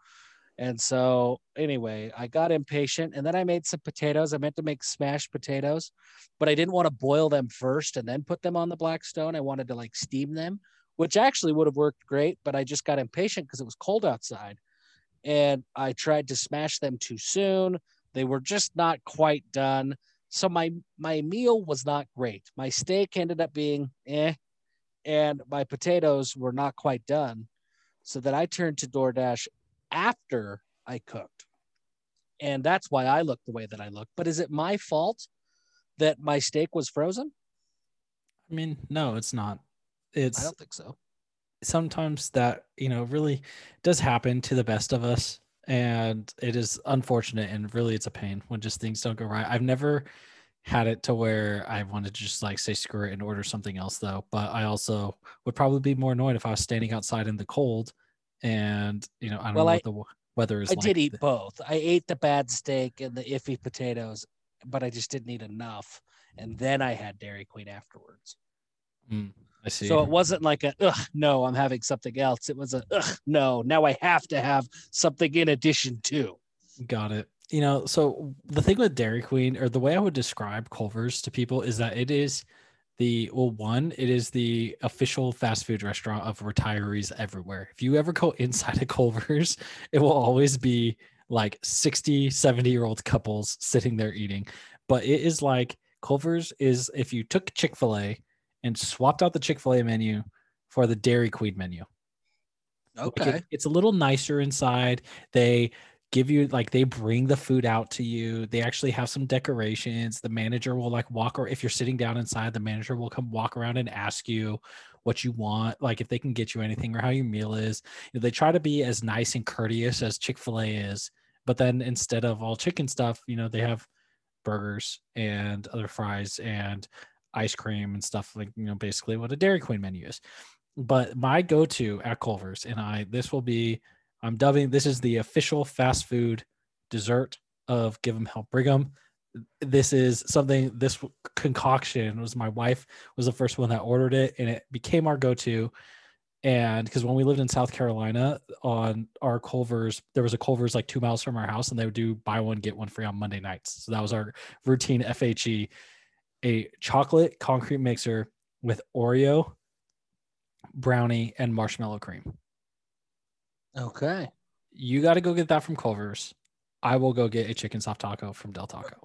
And so, anyway, I got impatient and then I made some potatoes. I meant to make smashed potatoes, but I didn't want to boil them first and then put them on the Blackstone. I wanted to like steam them, which actually would have worked great, but I just got impatient because it was cold outside. And I tried to smash them too soon. They were just not quite done. So my my meal was not great. My steak ended up being eh, and my potatoes were not quite done. So that I turned to DoorDash after I cooked. And that's why I look the way that I look. But is it my fault that my steak was frozen? I mean, no, it's not. It's I don't think so. Sometimes that, you know, really does happen to the best of us. And it is unfortunate and really it's a pain when just things don't go right. I've never had it to where I wanted to just like say screw it and order something else though. But I also would probably be more annoyed if I was standing outside in the cold and you know I don't well, know what I, the weather is. I like. did eat both. I ate the bad steak and the iffy potatoes, but I just didn't eat enough, and then I had Dairy Queen afterwards. Mm, I see. So it wasn't like a ugh no, I'm having something else. It was a ugh no, now I have to have something in addition to. Got it. You know, so the thing with Dairy Queen, or the way I would describe Culver's to people, is that it is the well one it is the official fast food restaurant of retirees everywhere if you ever go [laughs] inside a culver's it will always be like 60 70 year old couples sitting there eating but it is like culver's is if you took chick-fil-a and swapped out the chick-fil-a menu for the dairy queen menu. Okay like it, it's a little nicer inside. They give you like they bring the food out to you. They actually have some decorations. The manager will like walk or if you're sitting down inside the manager will come walk around and ask you what you want like if they can get you anything or how your meal is. You know, they try to be as nice and courteous as chick-fil-a is but then instead of all chicken stuff you know they have burgers and other fries and ice cream and stuff like you know basically what a dairy queen menu is but my go-to at culver's and i this will be I'm dubbing this is the official fast food dessert of Give 'em Hell Brigham. This is something this concoction was my wife was the first one that ordered it and it became our go-to. And because when we lived in South Carolina on our Culver's, there was a Culver's like two miles from our house, and they would do buy one, get one free on Monday nights. So that was our routine FHE, a chocolate concrete mixer with Oreo, brownie, and marshmallow cream. Okay. You got to go get that from Culver's. I will go get a chicken soft taco from Del Taco.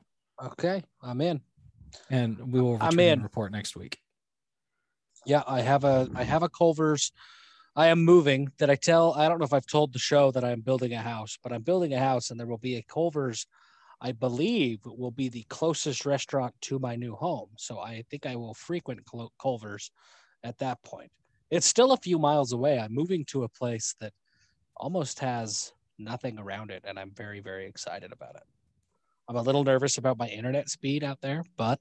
Okay, I'm in. And we will return I'm in. report next week. Yeah, I have a I have a Culver's. I am moving. That I tell? I don't know if I've told the show that I'm building a house, but I'm building a house, and there will be a Culver's. I believe will be the closest restaurant to my new home. So I think I will frequent Culver's at that point. It's still a few miles away. I'm moving to a place that almost has nothing around it. And I'm very, very excited about it. I'm a little nervous about my internet speed out there, but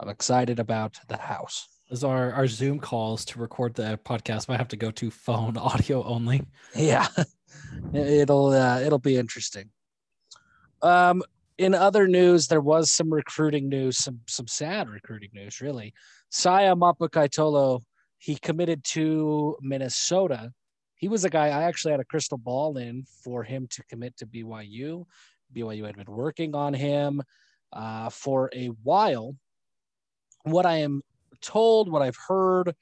I'm excited about the house. As our, our Zoom calls to record the podcast might have to go to phone [laughs] audio only. Yeah, [laughs] it'll uh, it'll be interesting. Um, in other news, there was some recruiting news, some some sad recruiting news, really. Saya Mapakaitolo, he committed to Minnesota he was a guy I actually had a crystal ball in for him to commit to BYU. BYU had been working on him uh, for a while. What I am told, what I've heard,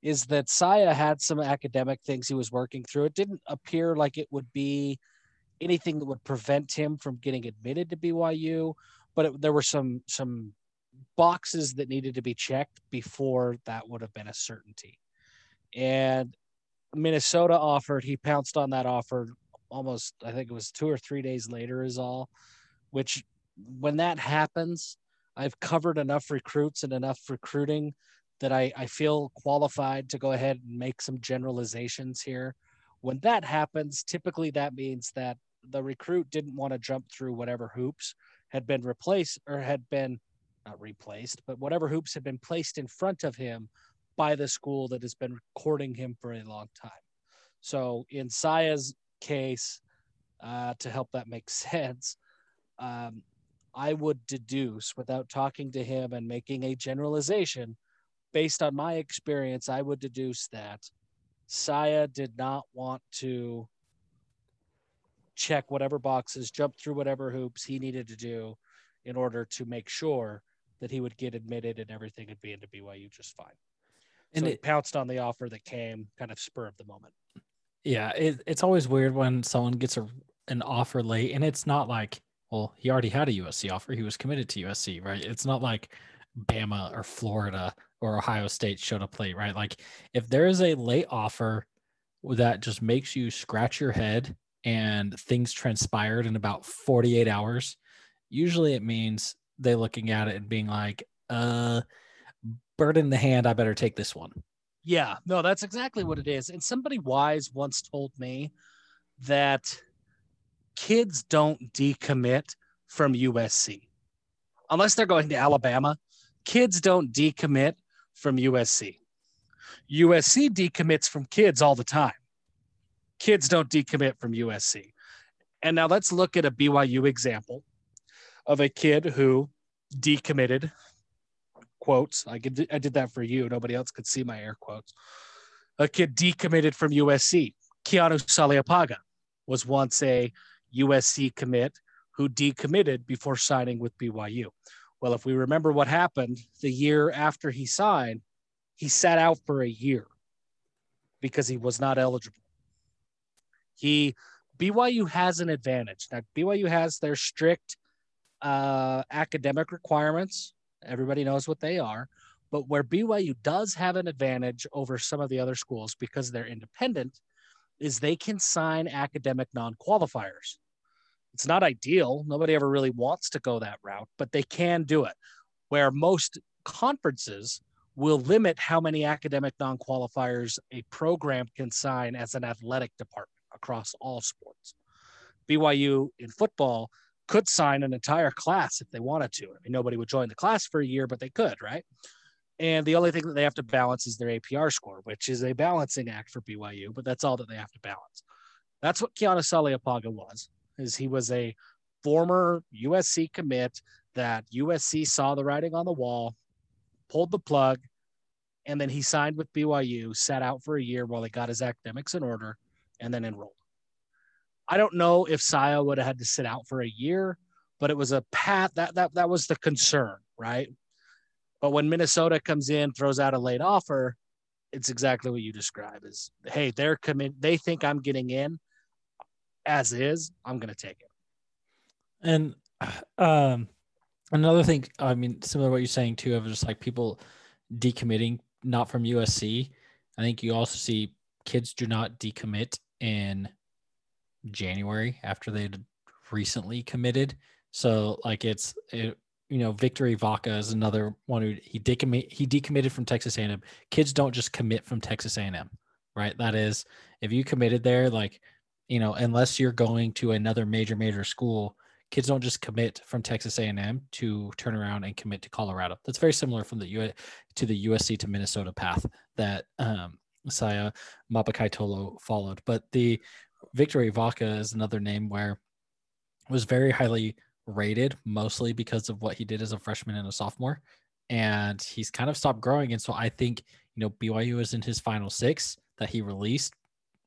is that Saya had some academic things he was working through. It didn't appear like it would be anything that would prevent him from getting admitted to BYU, but it, there were some some boxes that needed to be checked before that would have been a certainty. And Minnesota offered, he pounced on that offer almost, I think it was two or three days later, is all. Which, when that happens, I've covered enough recruits and enough recruiting that I, I feel qualified to go ahead and make some generalizations here. When that happens, typically that means that the recruit didn't want to jump through whatever hoops had been replaced or had been not replaced, but whatever hoops had been placed in front of him by the school that has been courting him for a long time. So in Saya's case, uh, to help that make [laughs] sense, um, I would deduce without talking to him and making a generalization based on my experience, I would deduce that Saya did not want to check whatever boxes, jump through whatever hoops he needed to do in order to make sure that he would get admitted and everything would be into BYU just fine. And so it, he pounced on the offer that came kind of spur of the moment. Yeah, it, it's always weird when someone gets a, an offer late and it's not like, well, he already had a USC offer. He was committed to USC, right? It's not like Bama or Florida or Ohio State showed up late, right? Like if there is a late offer that just makes you scratch your head and things transpired in about 48 hours, usually it means they looking at it and being like, uh, bird in the hand, I better take this one. Yeah, no, that's exactly what it is. And somebody wise once told me that kids don't decommit from USC unless they're going to Alabama. Kids don't decommit from USC. USC decommits from kids all the time. Kids don't decommit from USC. And now let's look at a BYU example of a kid who decommitted quotes. I did, I did that for you. Nobody else could see my air quotes. A kid decommitted from USC. Keanu Saleapaga was once a USC commit who decommitted before signing with BYU. Well, if we remember what happened the year after he signed, he sat out for a year because he was not eligible. He BYU has an advantage. Now BYU has their strict uh, academic requirements Everybody knows what they are. But where BYU does have an advantage over some of the other schools because they're independent is they can sign academic non qualifiers. It's not ideal. Nobody ever really wants to go that route, but they can do it. Where most conferences will limit how many academic non qualifiers a program can sign as an athletic department across all sports. BYU in football could sign an entire class if they wanted to. I mean, nobody would join the class for a year, but they could, right? And the only thing that they have to balance is their APR score, which is a balancing act for BYU, but that's all that they have to balance. That's what Keanu Saleapaga was, is he was a former USC commit that USC saw the writing on the wall, pulled the plug, and then he signed with BYU, sat out for a year while he got his academics in order, and then enrolled. I don't know if Saya would have had to sit out for a year, but it was a path that that that was the concern, right? But when Minnesota comes in, throws out a late offer, it's exactly what you describe is hey, they're coming, they think I'm getting in as is, I'm gonna take it. And um another thing, I mean, similar to what you're saying too, of just like people decommitting not from USC. I think you also see kids do not decommit in January after they'd recently committed. So like it's it, you know Victory Vaka is another one who he decommit he decommitted from Texas A&M. Kids don't just commit from Texas A&M, right? That is if you committed there, like you know unless you're going to another major major school, kids don't just commit from Texas A&M to turn around and commit to Colorado. That's very similar from the U to the USC to Minnesota path that um, Saya Mapakai Tolo followed. But the Victory Vaka is another name where was very highly rated, mostly because of what he did as a freshman and a sophomore. And he's kind of stopped growing. And so I think, you know, BYU is in his final six that he released.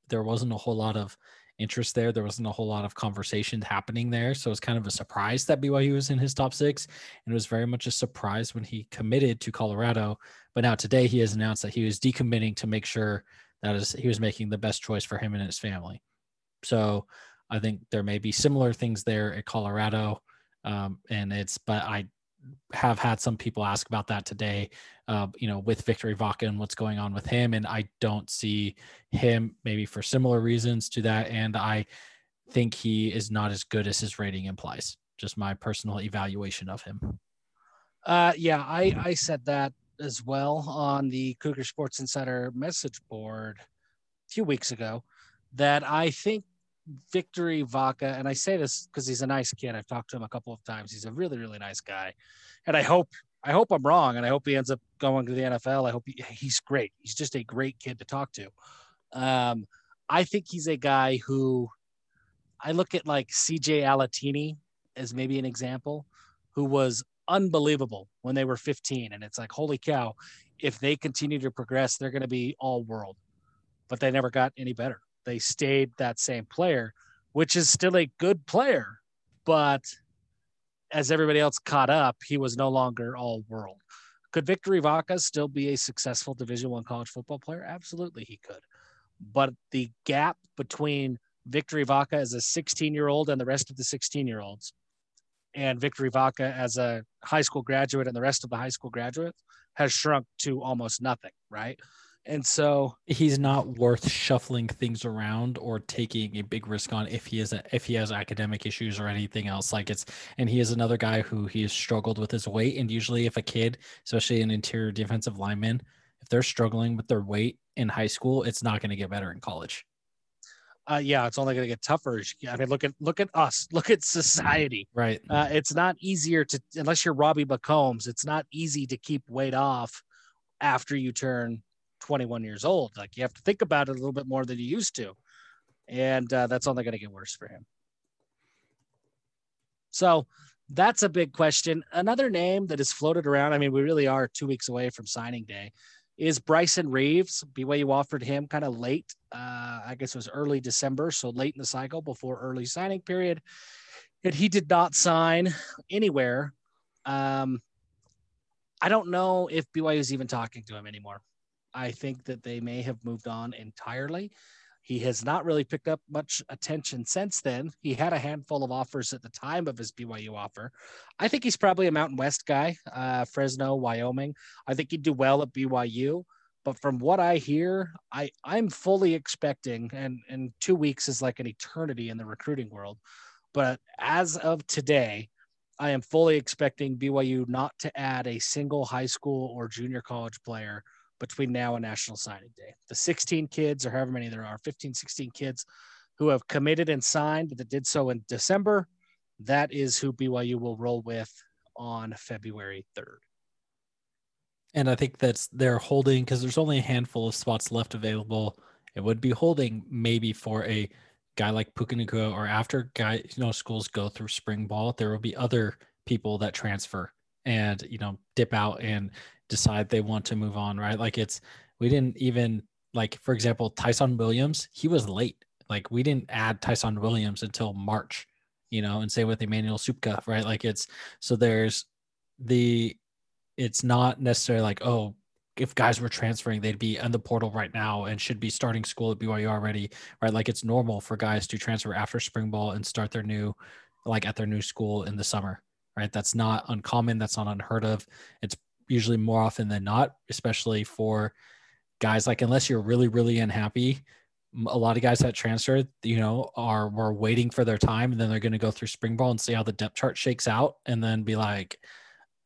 There wasn't a whole lot of interest there. There wasn't a whole lot of conversation happening there. So it's kind of a surprise that BYU was in his top six. And it was very much a surprise when he committed to Colorado. But now today he has announced that he was decommitting to make sure that is he was making the best choice for him and his family. So I think there may be similar things there at Colorado. Um, and it's, but I have had some people ask about that today, uh, you know, with Victory Vaka and what's going on with him. And I don't see him maybe for similar reasons to that. And I think he is not as good as his rating implies. Just my personal evaluation of him. Uh, yeah, I, I said that as well on the Cougar Sports Insider message board a few weeks ago that I think Victory Vaka, and I say this because he's a nice kid. I've talked to him a couple of times. He's a really, really nice guy. And I hope I hope I'm wrong, and I hope he ends up going to the NFL. I hope he, he's great. He's just a great kid to talk to. Um, I think he's a guy who I look at like CJ Alatini as maybe an example, who was unbelievable when they were 15. And it's like, holy cow, if they continue to progress, they're going to be all world. But they never got any better. They stayed that same player, which is still a good player. But as everybody else caught up, he was no longer all world. Could Victory Vaka still be a successful Division One college football player? Absolutely, he could. But the gap between Victory Vaka as a 16 year old and the rest of the 16 year olds, and Victory Vaka as a high school graduate and the rest of the high school graduates has shrunk to almost nothing, right? And so he's not worth shuffling things around or taking a big risk on if he is a, if he has academic issues or anything else. Like it's and he is another guy who he has struggled with his weight. And usually, if a kid, especially an interior defensive lineman, if they're struggling with their weight in high school, it's not going to get better in college. Uh, yeah, it's only going to get tougher. I mean, look at look at us. [laughs] Look at society. Right. Uh, it's not easier to unless you're Robbie McCombs. It's not easy to keep weight off after you turn 21 years old. Like you have to think about it a little bit more than you used to. And uh, that's only going to get worse for him. So that's a big question. Another name that is floated around, I mean, we really are two weeks away from signing day, is Bryson Reeves. BYU offered him kind of late, uh, I guess it was early December, so late in the cycle before early signing period. And he did not sign anywhere. Um, I don't know if BYU is even talking to him anymore. I think that they may have moved on entirely. He has not really picked up much attention since then. He had a handful of offers at the time of his BYU offer. I think he's probably a Mountain West guy, uh, Fresno, Wyoming. I think he'd do well at BYU. But from what I hear, I, I'm fully expecting, and, and two weeks is like an eternity in the recruiting world. But as of today, I am fully expecting BYU not to add a single high school or junior college player between now and National Signing Day. The 16 kids, or however many there are, 15, 16 kids who have committed and signed that did so in December, that is who BYU will roll with on February 3rd. And I think that's they're holding because there's only a handful of spots left available. It would be holding maybe for a guy like Puka Nacua or after guy, you know, schools go through spring ball, there will be other people that transfer and you know dip out and decide they want to move on, right? Like it's we didn't even like for example Tyson Williams, he was late. Like we didn't add Tyson Williams until March, you know, and say with Emmanuel Supka, right? Like it's so there's the it's not necessarily like oh if guys were transferring, they'd be in the portal right now and should be starting school at BYU already, right? Like it's normal for guys to transfer after spring ball and start their new, like at their new school in the summer, right? That's not uncommon. That's not unheard of. It's usually more often than not, especially for guys like unless you're really really unhappy. A lot of guys that transfer, you know, are were waiting for their time, and then they're going to go through spring ball and see how the depth chart shakes out, and then be like,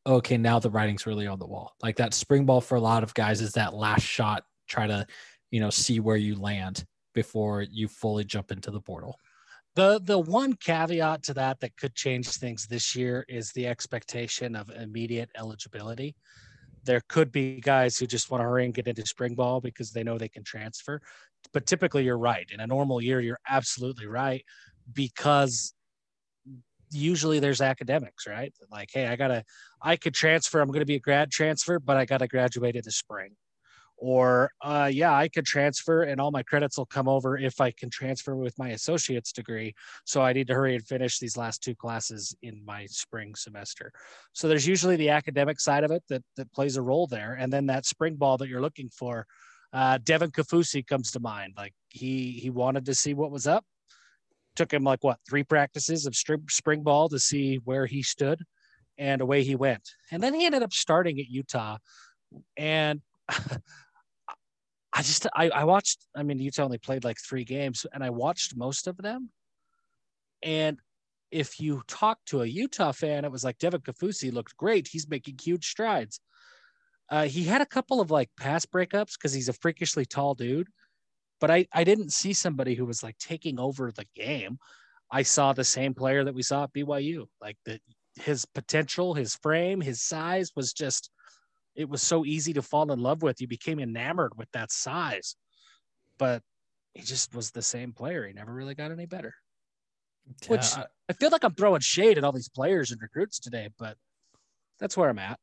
okay, now the writing's really on the wall. Like that spring ball for a lot of guys is that last shot, try to, you know, see where you land before you fully jump into the portal. The the one caveat to that that could change things this year is the expectation of immediate eligibility. There could be guys who just want to hurry and get into spring ball because they know they can transfer. But typically you're right. In a normal year, you're absolutely right because usually there's academics, right? Like, hey, I gotta I could transfer, I'm gonna be a grad transfer, but I gotta graduate in the spring or uh, yeah i could transfer and all my credits will come over if i can transfer with my associate's degree. So i need to hurry and finish these last two classes in my spring semester. So there's usually the academic side of it that, that plays a role there. And then that spring ball that you're looking for uh, Devin Kaufusi comes to mind. Like he he wanted to see what was up. Took him like what three practices of spring ball to see where he stood and away he went. And then he ended up starting at utah. And [laughs] I just I, I watched. I mean, Utah only played like three games, and I watched most of them. And if you talk to a Utah fan, it was like Devin Kaufusi looked great. He's making huge strides. Uh, he had a couple of like pass breakups because he's a freakishly tall dude, but I I didn't see somebody who was like taking over the game. I saw the same player that we saw at BYU. Like that, his potential, his frame, his size was just it was so easy to fall in love with. You became enamored with that size. But he just was the same player. He never really got any better. Yeah, Which I, feel like I'm throwing shade at all these players and recruits today, but that's where I'm at.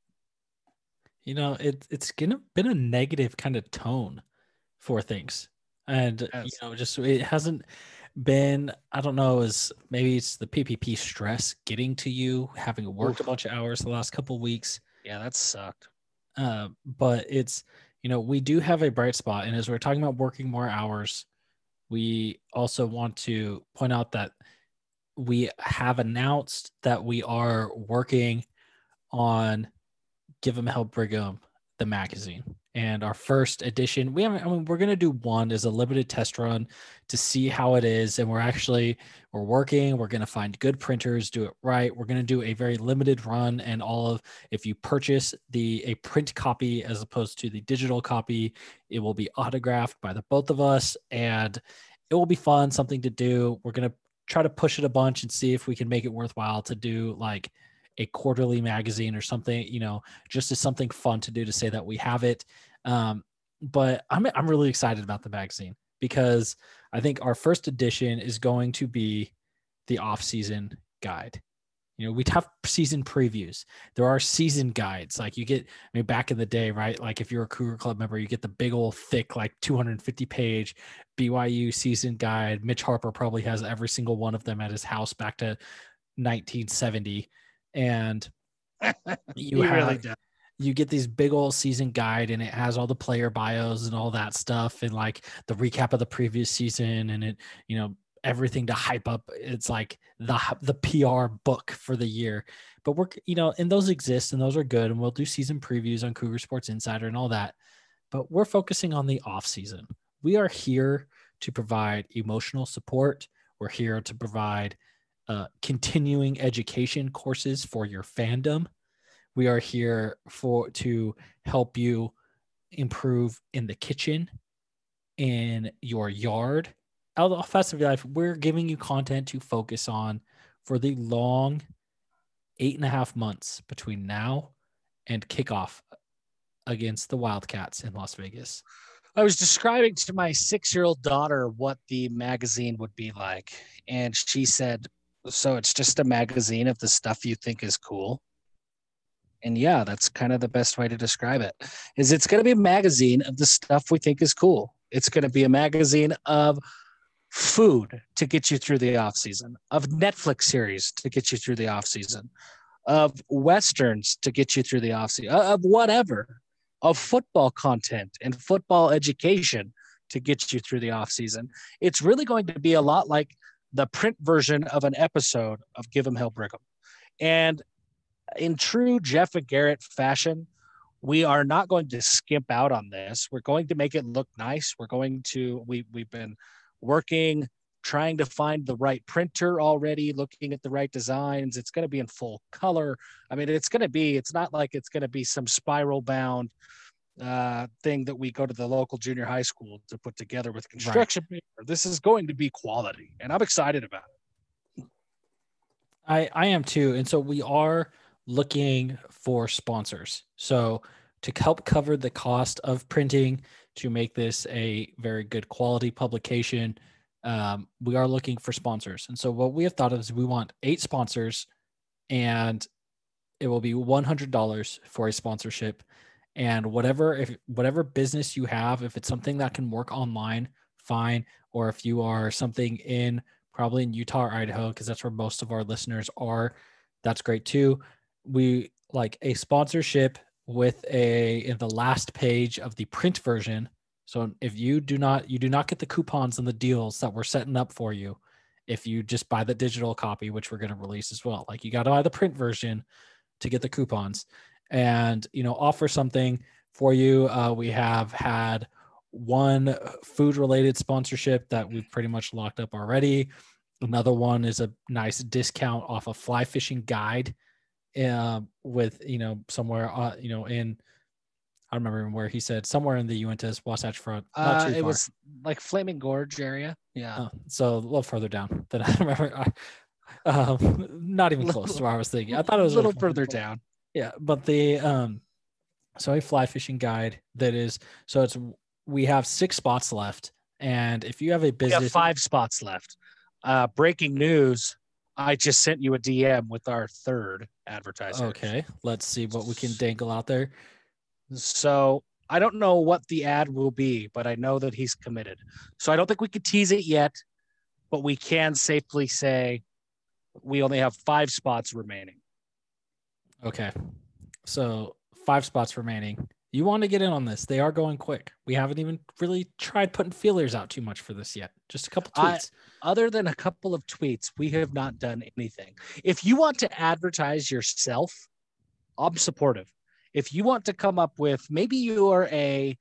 You know, it, it's gonna been a negative kind of tone for things. And yes. you know, just it hasn't been, I don't know, is maybe it's the PPP stress getting to you, having worked Oof. a bunch of hours the last couple weeks. Yeah, that sucked. Uh, but it's you know, we do have a bright spot. And as we're talking about working more hours, we also want to point out that we have announced that we are working on Give 'em Hell Brigham, the magazine and our first edition we haven't i mean we're going to do one as a limited test run to see how it is and we're actually we're working we're going to find good printers do it right. We're going to do a very limited run and all of if you purchase the a print copy as opposed to the digital copy it will be autographed by the both of us and it will be fun something to do. We're going to try to push it a bunch and see if we can make it worthwhile to do like a quarterly magazine or something, you know, just as something fun to do to say that we have it. Um, but I'm I'm really excited about the magazine because I think our first edition is going to be the off-season guide. You know, we have season previews. There are season guides. Like you get, I mean, back in the day, right? Like if you're a Cougar Club member, you get the big old thick, like 250 page BYU season guide. Mitch Harper probably has every single one of them at his house back to 1970 and [laughs] you have really you get these big old season guide and it has all the player bios and all that stuff and like the recap of the previous season and it you know everything to hype up. It's like the the PR book for the year. But we're you know and those exist and those are good and we'll do season previews on Cougar Sports Insider and all that. But we're focusing on the off season. We are here to provide emotional support. We're here to provide uh, continuing education courses for your fandom. We are here for to help you improve in the kitchen, in your yard. Out of offensive life, we're giving you content to focus on for the long eight and a half months between now and kickoff against the Wildcats in Las Vegas. I was describing to my six year old daughter what the magazine would be like. And she said, so it's just a magazine of the stuff you think is cool. And yeah that's kind of the best way to describe it is it's going to be a magazine of the stuff we think is cool. It's going to be a magazine of food to get you through the off season of netflix series to get you through the off season of westerns to get you through the off season uh, of whatever of football content and football education to get you through the off season. It's really going to be a lot like the print version of an episode of Give 'em Hell Brigham. And in true Jeff and Garrett fashion, we are not going to skimp out on this. We're going to make it look nice. We're going to we we've been working trying to find the right printer already, looking at the right designs. It's going to be in full color. I mean, it's going to be it's not like it's going to be some spiral bound uh, thing that we go to the local junior high school to put together with construction right. paper. This is going to be quality, and I'm excited about it. I I am too, and so we are looking for sponsors. So to help cover the cost of printing to make this a very good quality publication, um, we are looking for sponsors. And so what we have thought of is we want eight sponsors, and it will be one hundred dollars for a sponsorship and whatever if whatever business you have if it's something that can work online fine. Or if you are something in probably in utah or idaho because that's where most of our listeners are that's great too. We like a sponsorship with a in the last page of the print version. So if you do not you do not get the coupons and the deals that we're setting up for you if you just buy the digital copy which we're going to release as well. Like you got to buy the print version to get the coupons and you know offer something for you. Uh, we have had one food related sponsorship that we've pretty much locked up already. Another one is a nice discount off a fly fishing guide uh, with you know somewhere uh, you know in I don't remember where he said somewhere in the Uintas Wasatch Front. Not uh, it was like Flaming Gorge area. Yeah. Oh, so a little further down than [laughs] I remember. I, Um, not even [laughs] close to where I was thinking. I thought it was a little like further down. Yeah, but the um, so a fly fishing guide that is so it's we have six spots left, and if you have a We business, have five spots left. Uh, breaking news: I just sent you a DM with our third advertiser. okay, let's see what we can dangle out there. So I don't know what the ad will be, but I know that he's committed. So I don't think we could tease it yet, but we can safely say we only have five spots remaining. Okay, so five spots remaining. You want to get in on this? They are going quick. We haven't even really tried putting feelers out too much for this yet. Just a couple I- tweets. Other than a couple of tweets, we have not done anything. If you want to advertise yourself, I'm supportive. If you want to come up with maybe you are a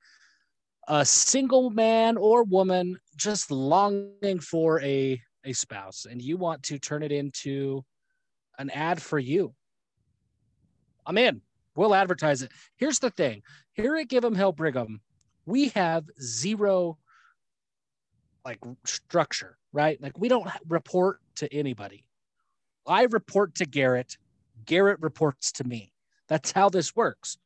a single man or woman just longing for a a spouse and you want to turn it into an ad for you. I'm in. We'll advertise it. Here's the thing. Here at Give 'em Hell Brigham, we have zero like structure, right? Like we don't report to anybody. I report to Garrett. Garrett reports to me. That's how this works.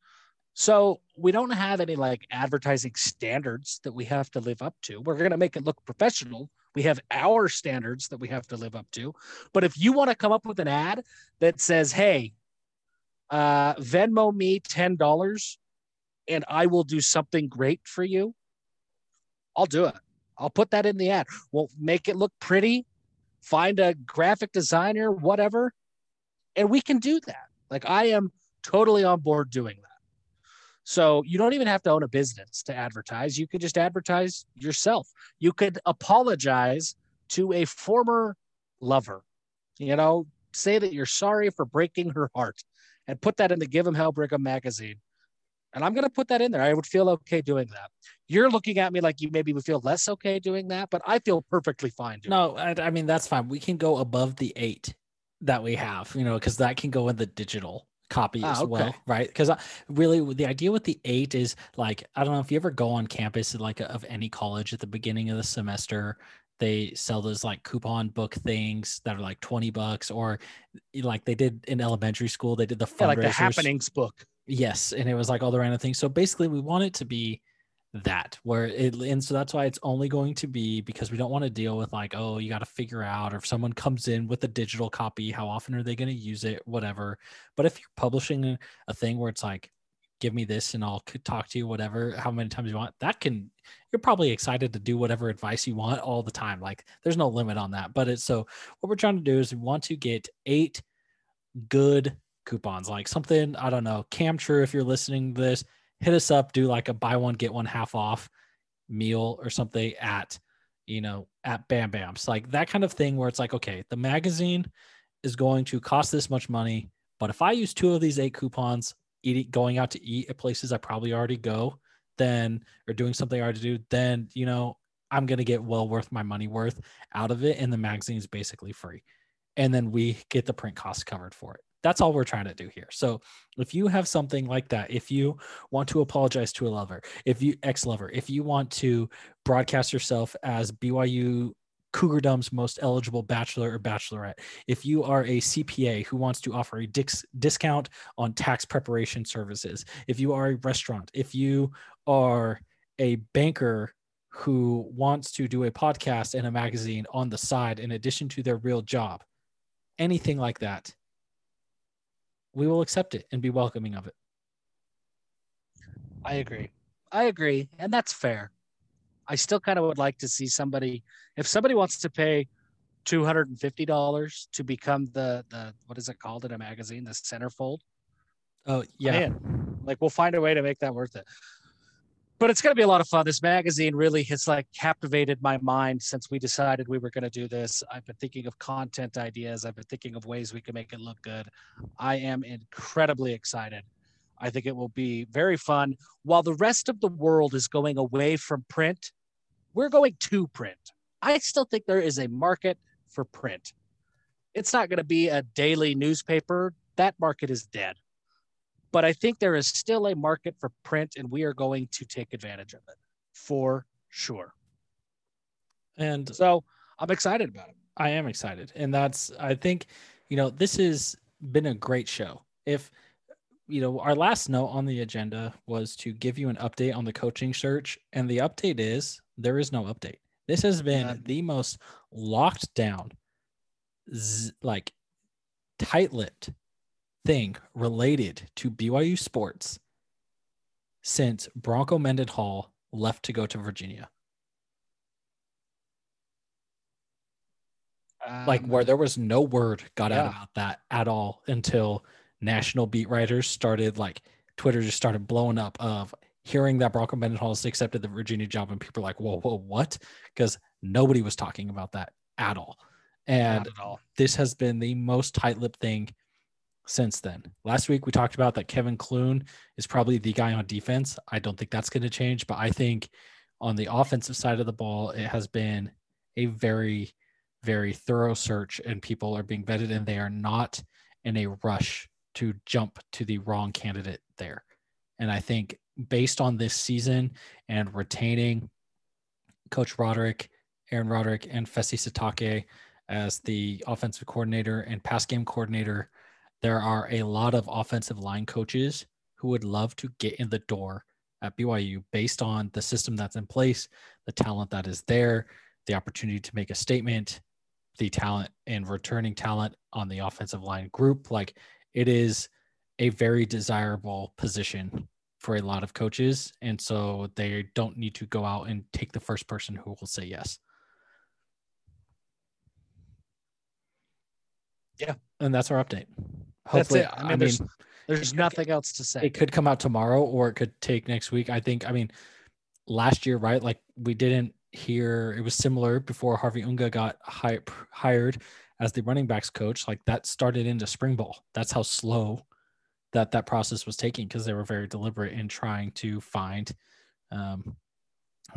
So we don't have any like advertising standards that we have to live up to. We're going to make it look professional. We have our standards that we have to live up to. But if you want to come up with an ad that says, hey, uh, Venmo me $10 and I will do something great for you, I'll do it. I'll put that in the ad. We'll make it look pretty, find a graphic designer, whatever, and we can do that. Like I am totally on board doing that. So you don't even have to own a business to advertise. You could just advertise yourself. You could apologize to a former lover. You know, say that you're sorry for breaking her heart and put that in the Give 'em Hell Brigham magazine. And I'm going to put that in there. I would feel okay doing that. You're looking at me like you maybe would feel less okay doing that, but I feel perfectly fine doing No, I, I mean that's fine. We can go above the eight that we have, you know, because that can go in the digital copy Ah, as well, right? Because really, the idea with the eight is like I don't know if you ever go on campus like of any college at the beginning of the semester. They sell those like coupon book things that are like 20 bucks, or eh, like they did in elementary school, they did the Yeah, like the happenings book. Yes, and it was like all the random things. So basically, we want it to be that where it and so that's why it's only going to be because we don't want to deal with like oh you got to figure out or if someone comes in with a digital copy how often are they going to use it whatever but if you're publishing a thing where it's like give me this and i'll talk to you whatever how many times you want that can you're probably excited to do whatever advice you want all the time like there's no limit on that but it's so what we're trying to do is we want to get eight good coupons like something i don't know cam true if you're listening to this hit us up do like a buy one get one half off meal or something at you know at bam bams like that kind of thing where it's like okay the magazine is going to cost this much money but if i use two of these eight coupons eating going out to eat at places i probably already go then or doing something i already do then you know i'm going to get well worth my money worth out of it and the magazine is basically free. And then we get the print cost covered for it. That's all we're trying to do here. So if you have something like that if you want to apologize to a lover if you ex-lover if you want to broadcast yourself as byu cougardom's most eligible bachelor or bachelorette if you are a cpa who wants to offer a discount on tax preparation services if you are a restaurant if you are a banker who wants to do a podcast and a magazine on the side in addition to their real job anything like that we will accept it and be welcoming of it I agree. I agree. And that's fair. I still kind of would like to see somebody, if somebody wants to pay $250 to become the, the, what is it called in a magazine? The centerfold. oh yeah Man, like we'll find a way to make that worth it. But it's going to be a lot of fun. This magazine really has like captivated my mind since we decided we were going to do this. I've been thinking of content ideas. I've been thinking of ways we can make it look good. I am incredibly excited. I think it will be very fun. While the rest of the world is going away from print, we're going to print. I still think there is a market for print. It's not going to be a daily newspaper. That market is dead but I think there is still a market for print, and we are going to take advantage of it for sure. and So I'm excited about it. I am excited. And that's, I think, you know, this has been a great show. If, you know, our last note on the agenda was to give you an update on the coaching search. And the update is there is no update. This has been yeah. the most locked down, z- like tight lipped thing related to BYU sports since Bronco Mendenhall left to go to Virginia. Um, like where there was no word got yeah. out about that at all until national beat writers started like Twitter just started blowing up of hearing that Bronco Mendenhall has accepted the Virginia job and people are like, whoa, whoa, what? Because nobody was talking about that at all. And at all. this has been the most tight-lipped thing since then. Last week we talked about that Kevin Clune is probably the guy on defense. I don't think that's going to change, but I think on the offensive side of the ball, it has been a very very thorough search and people are being vetted and they are not in a rush to jump to the wrong candidate there. And I think based on this season and retaining Coach Roderick, Aaron Roderick, and Fesi Sitake as the offensive coordinator and pass game coordinator, there are a lot of offensive line coaches who would love to get in the door at BYU based on the system that's in place, the talent that is there, the opportunity to make a statement, the talent and returning talent on the offensive line group. Like it is a very desirable position for a lot of coaches. And so they don't need to go out and take the first person who will say yes. Yeah. And that's our update. Hopefully, that's it. I mean, I there's, mean, there's nothing else to say. It could come out tomorrow or it could take next week. I think, I mean, last year, right? Like we didn't hear, it was similar before Harvey Unga got hi- hired as the running backs coach. Like that started into spring ball. That's how slow that that process was taking because they were very deliberate in trying to find um,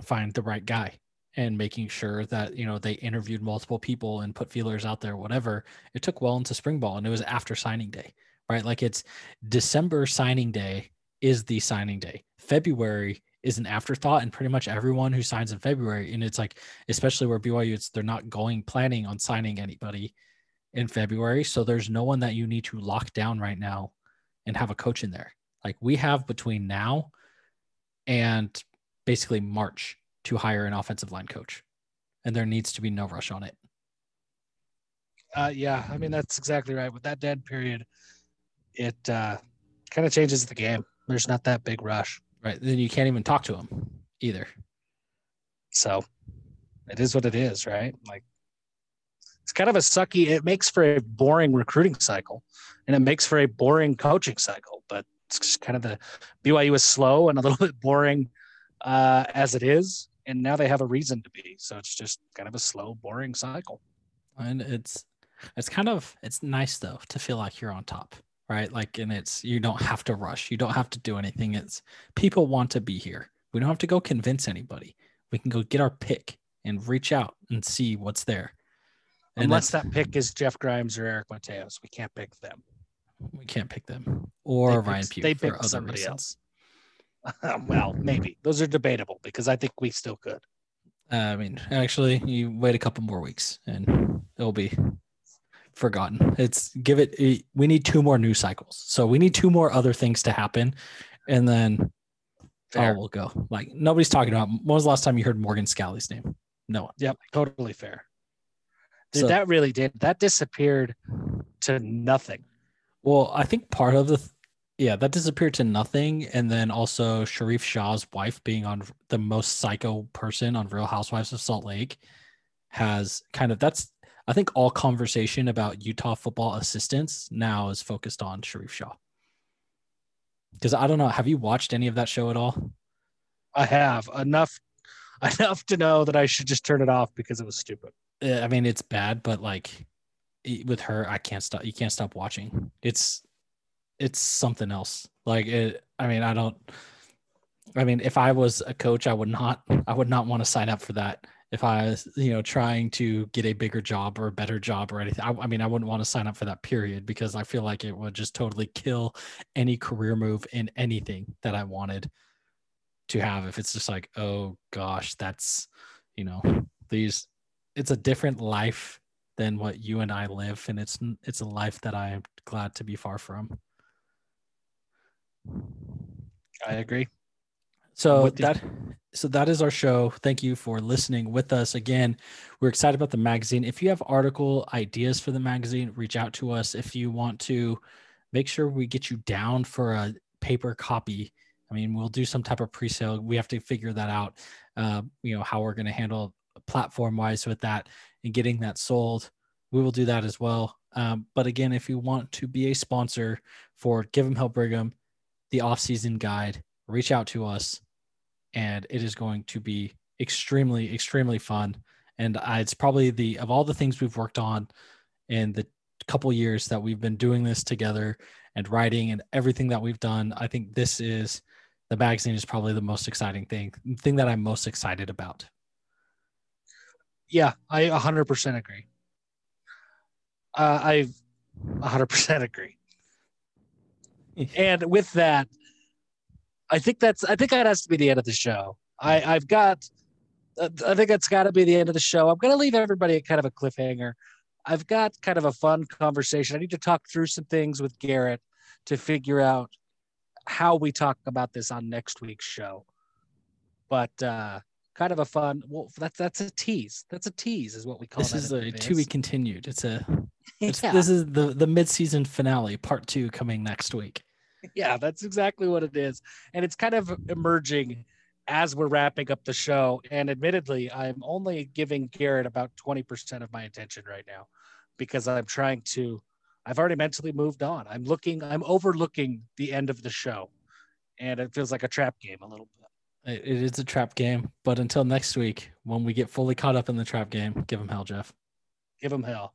find the right guy and making sure that you know they interviewed multiple people and put feelers out there whatever it took well into spring ball and it was after signing day right like it's december signing day is the signing day february is an afterthought and pretty much everyone who signs in February. And it's like especially where BYU it's they're not going planning on signing anybody in February. So there's no one that you need to lock down right now and have a coach in there. Like we have between now and basically March to hire an offensive line coach. And there needs to be no rush on it. Uh, yeah I mean that's exactly right. With that dead period it uh, kind of changes the game. There's not that big rush Right. Then you can't even talk to him either. So it is what it is, right? Like it's kind of a sucky, it makes for a boring recruiting cycle and it makes for a boring coaching cycle, but it's just kind of the BYU is slow and a [laughs] little bit boring uh, as it is. And now they have a reason to be. So it's just kind of a slow, boring cycle. And it's, it's kind of, it's nice though to feel like you're on top right? Like, and it's you don't have to rush, you don't have to do anything. It's people want to be here. We don't have to go convince anybody. We can go get our pick and reach out and see what's there. And Unless that pick is Jeff Grimes or Eric Mateos, we can't pick them. We can't pick them or they Ryan Pugh. They pick somebody reasons. else. [laughs] well, maybe those are debatable because I think we still could. Uh, I mean, actually, you wait a couple more weeks and it'll be forgotten. It's give it, it, we need two more news cycles. So we need two more other things to happen. And then Fair. all will go. Like nobody's talking about when was the last time you heard Morgan Scalley's name? No one. Yep, totally fair. Dude, so, that really did. That disappeared to nothing. Well, I think part of the yeah, that disappeared to nothing. And then also Sharrieff Shah's wife being on the most psycho person on Real Housewives of Salt Lake has kind of that's I think all conversation about Utah football assistants now is focused on Sharrieff Shah. Because I don't know, have you watched any of that show at all? I have enough [laughs] enough to know that I should just turn it off because it was stupid. Uh, I mean, it's bad, but like with her, I can't stop. You can't stop watching. It's it's something else. Like it. I mean, I don't. I mean, if I was a coach, I would not. I would not want to sign up for that if I was, you know, trying to get a bigger job or a better job or anything. I, I, mean, I wouldn't want to sign up for that period because I feel like it would just totally kill any career move in anything that I wanted to have. If it's just like, oh gosh, that's, you know, these, it's a different life than what you and I live, and it's it's a life that I am glad to be far from. I agree. So that so that is our show. Thank you for listening with us again. We're excited about the magazine. If you have article ideas for the magazine, reach out to us. If you want to make sure we get you down for a paper copy, I mean, we'll do some type of pre-sale. We have to figure that out. Uh, you know how we're going to handle platform wise with that and getting that sold. We will do that as well. Um, but again, if you want to be a sponsor for Give 'em Hell Brigham, the off-season guide, reach out to us, and it is going to be extremely, extremely fun. And I, it's probably the of all the things we've worked on in the couple years that we've been doing this together and writing and everything that we've done. I think this is the magazine is probably the most exciting thing, thing that I'm most excited about. Yeah, I 100% agree. Uh, I 100% agree. [laughs] and with that, I think that's I think that has to be the end of the show. I I've got I think that's got to be the end of the show. I'm going to leave everybody at kind of a cliffhanger. I've got kind of a fun conversation. I need to talk through some things with Garrett to figure out how we talk about this on next week's show. But uh kind of a fun well that's that's a tease. That's a tease is what we call it. this is a to be continued. It's a it's, [laughs] Yeah. this is the the mid-season finale part 2 coming next week. [laughs] yeah, that's exactly what it is. And it's kind of emerging as we're wrapping up the show. And admittedly, I'm only giving Garrett about 20% of my attention right now because I'm trying to, I've already mentally moved on. I'm looking, I'm overlooking the end of the show. And it feels like a trap game a little bit. It- is a trap game, but until next week when we get fully caught up in the trap game, give them hell, Jeff. Give him hell.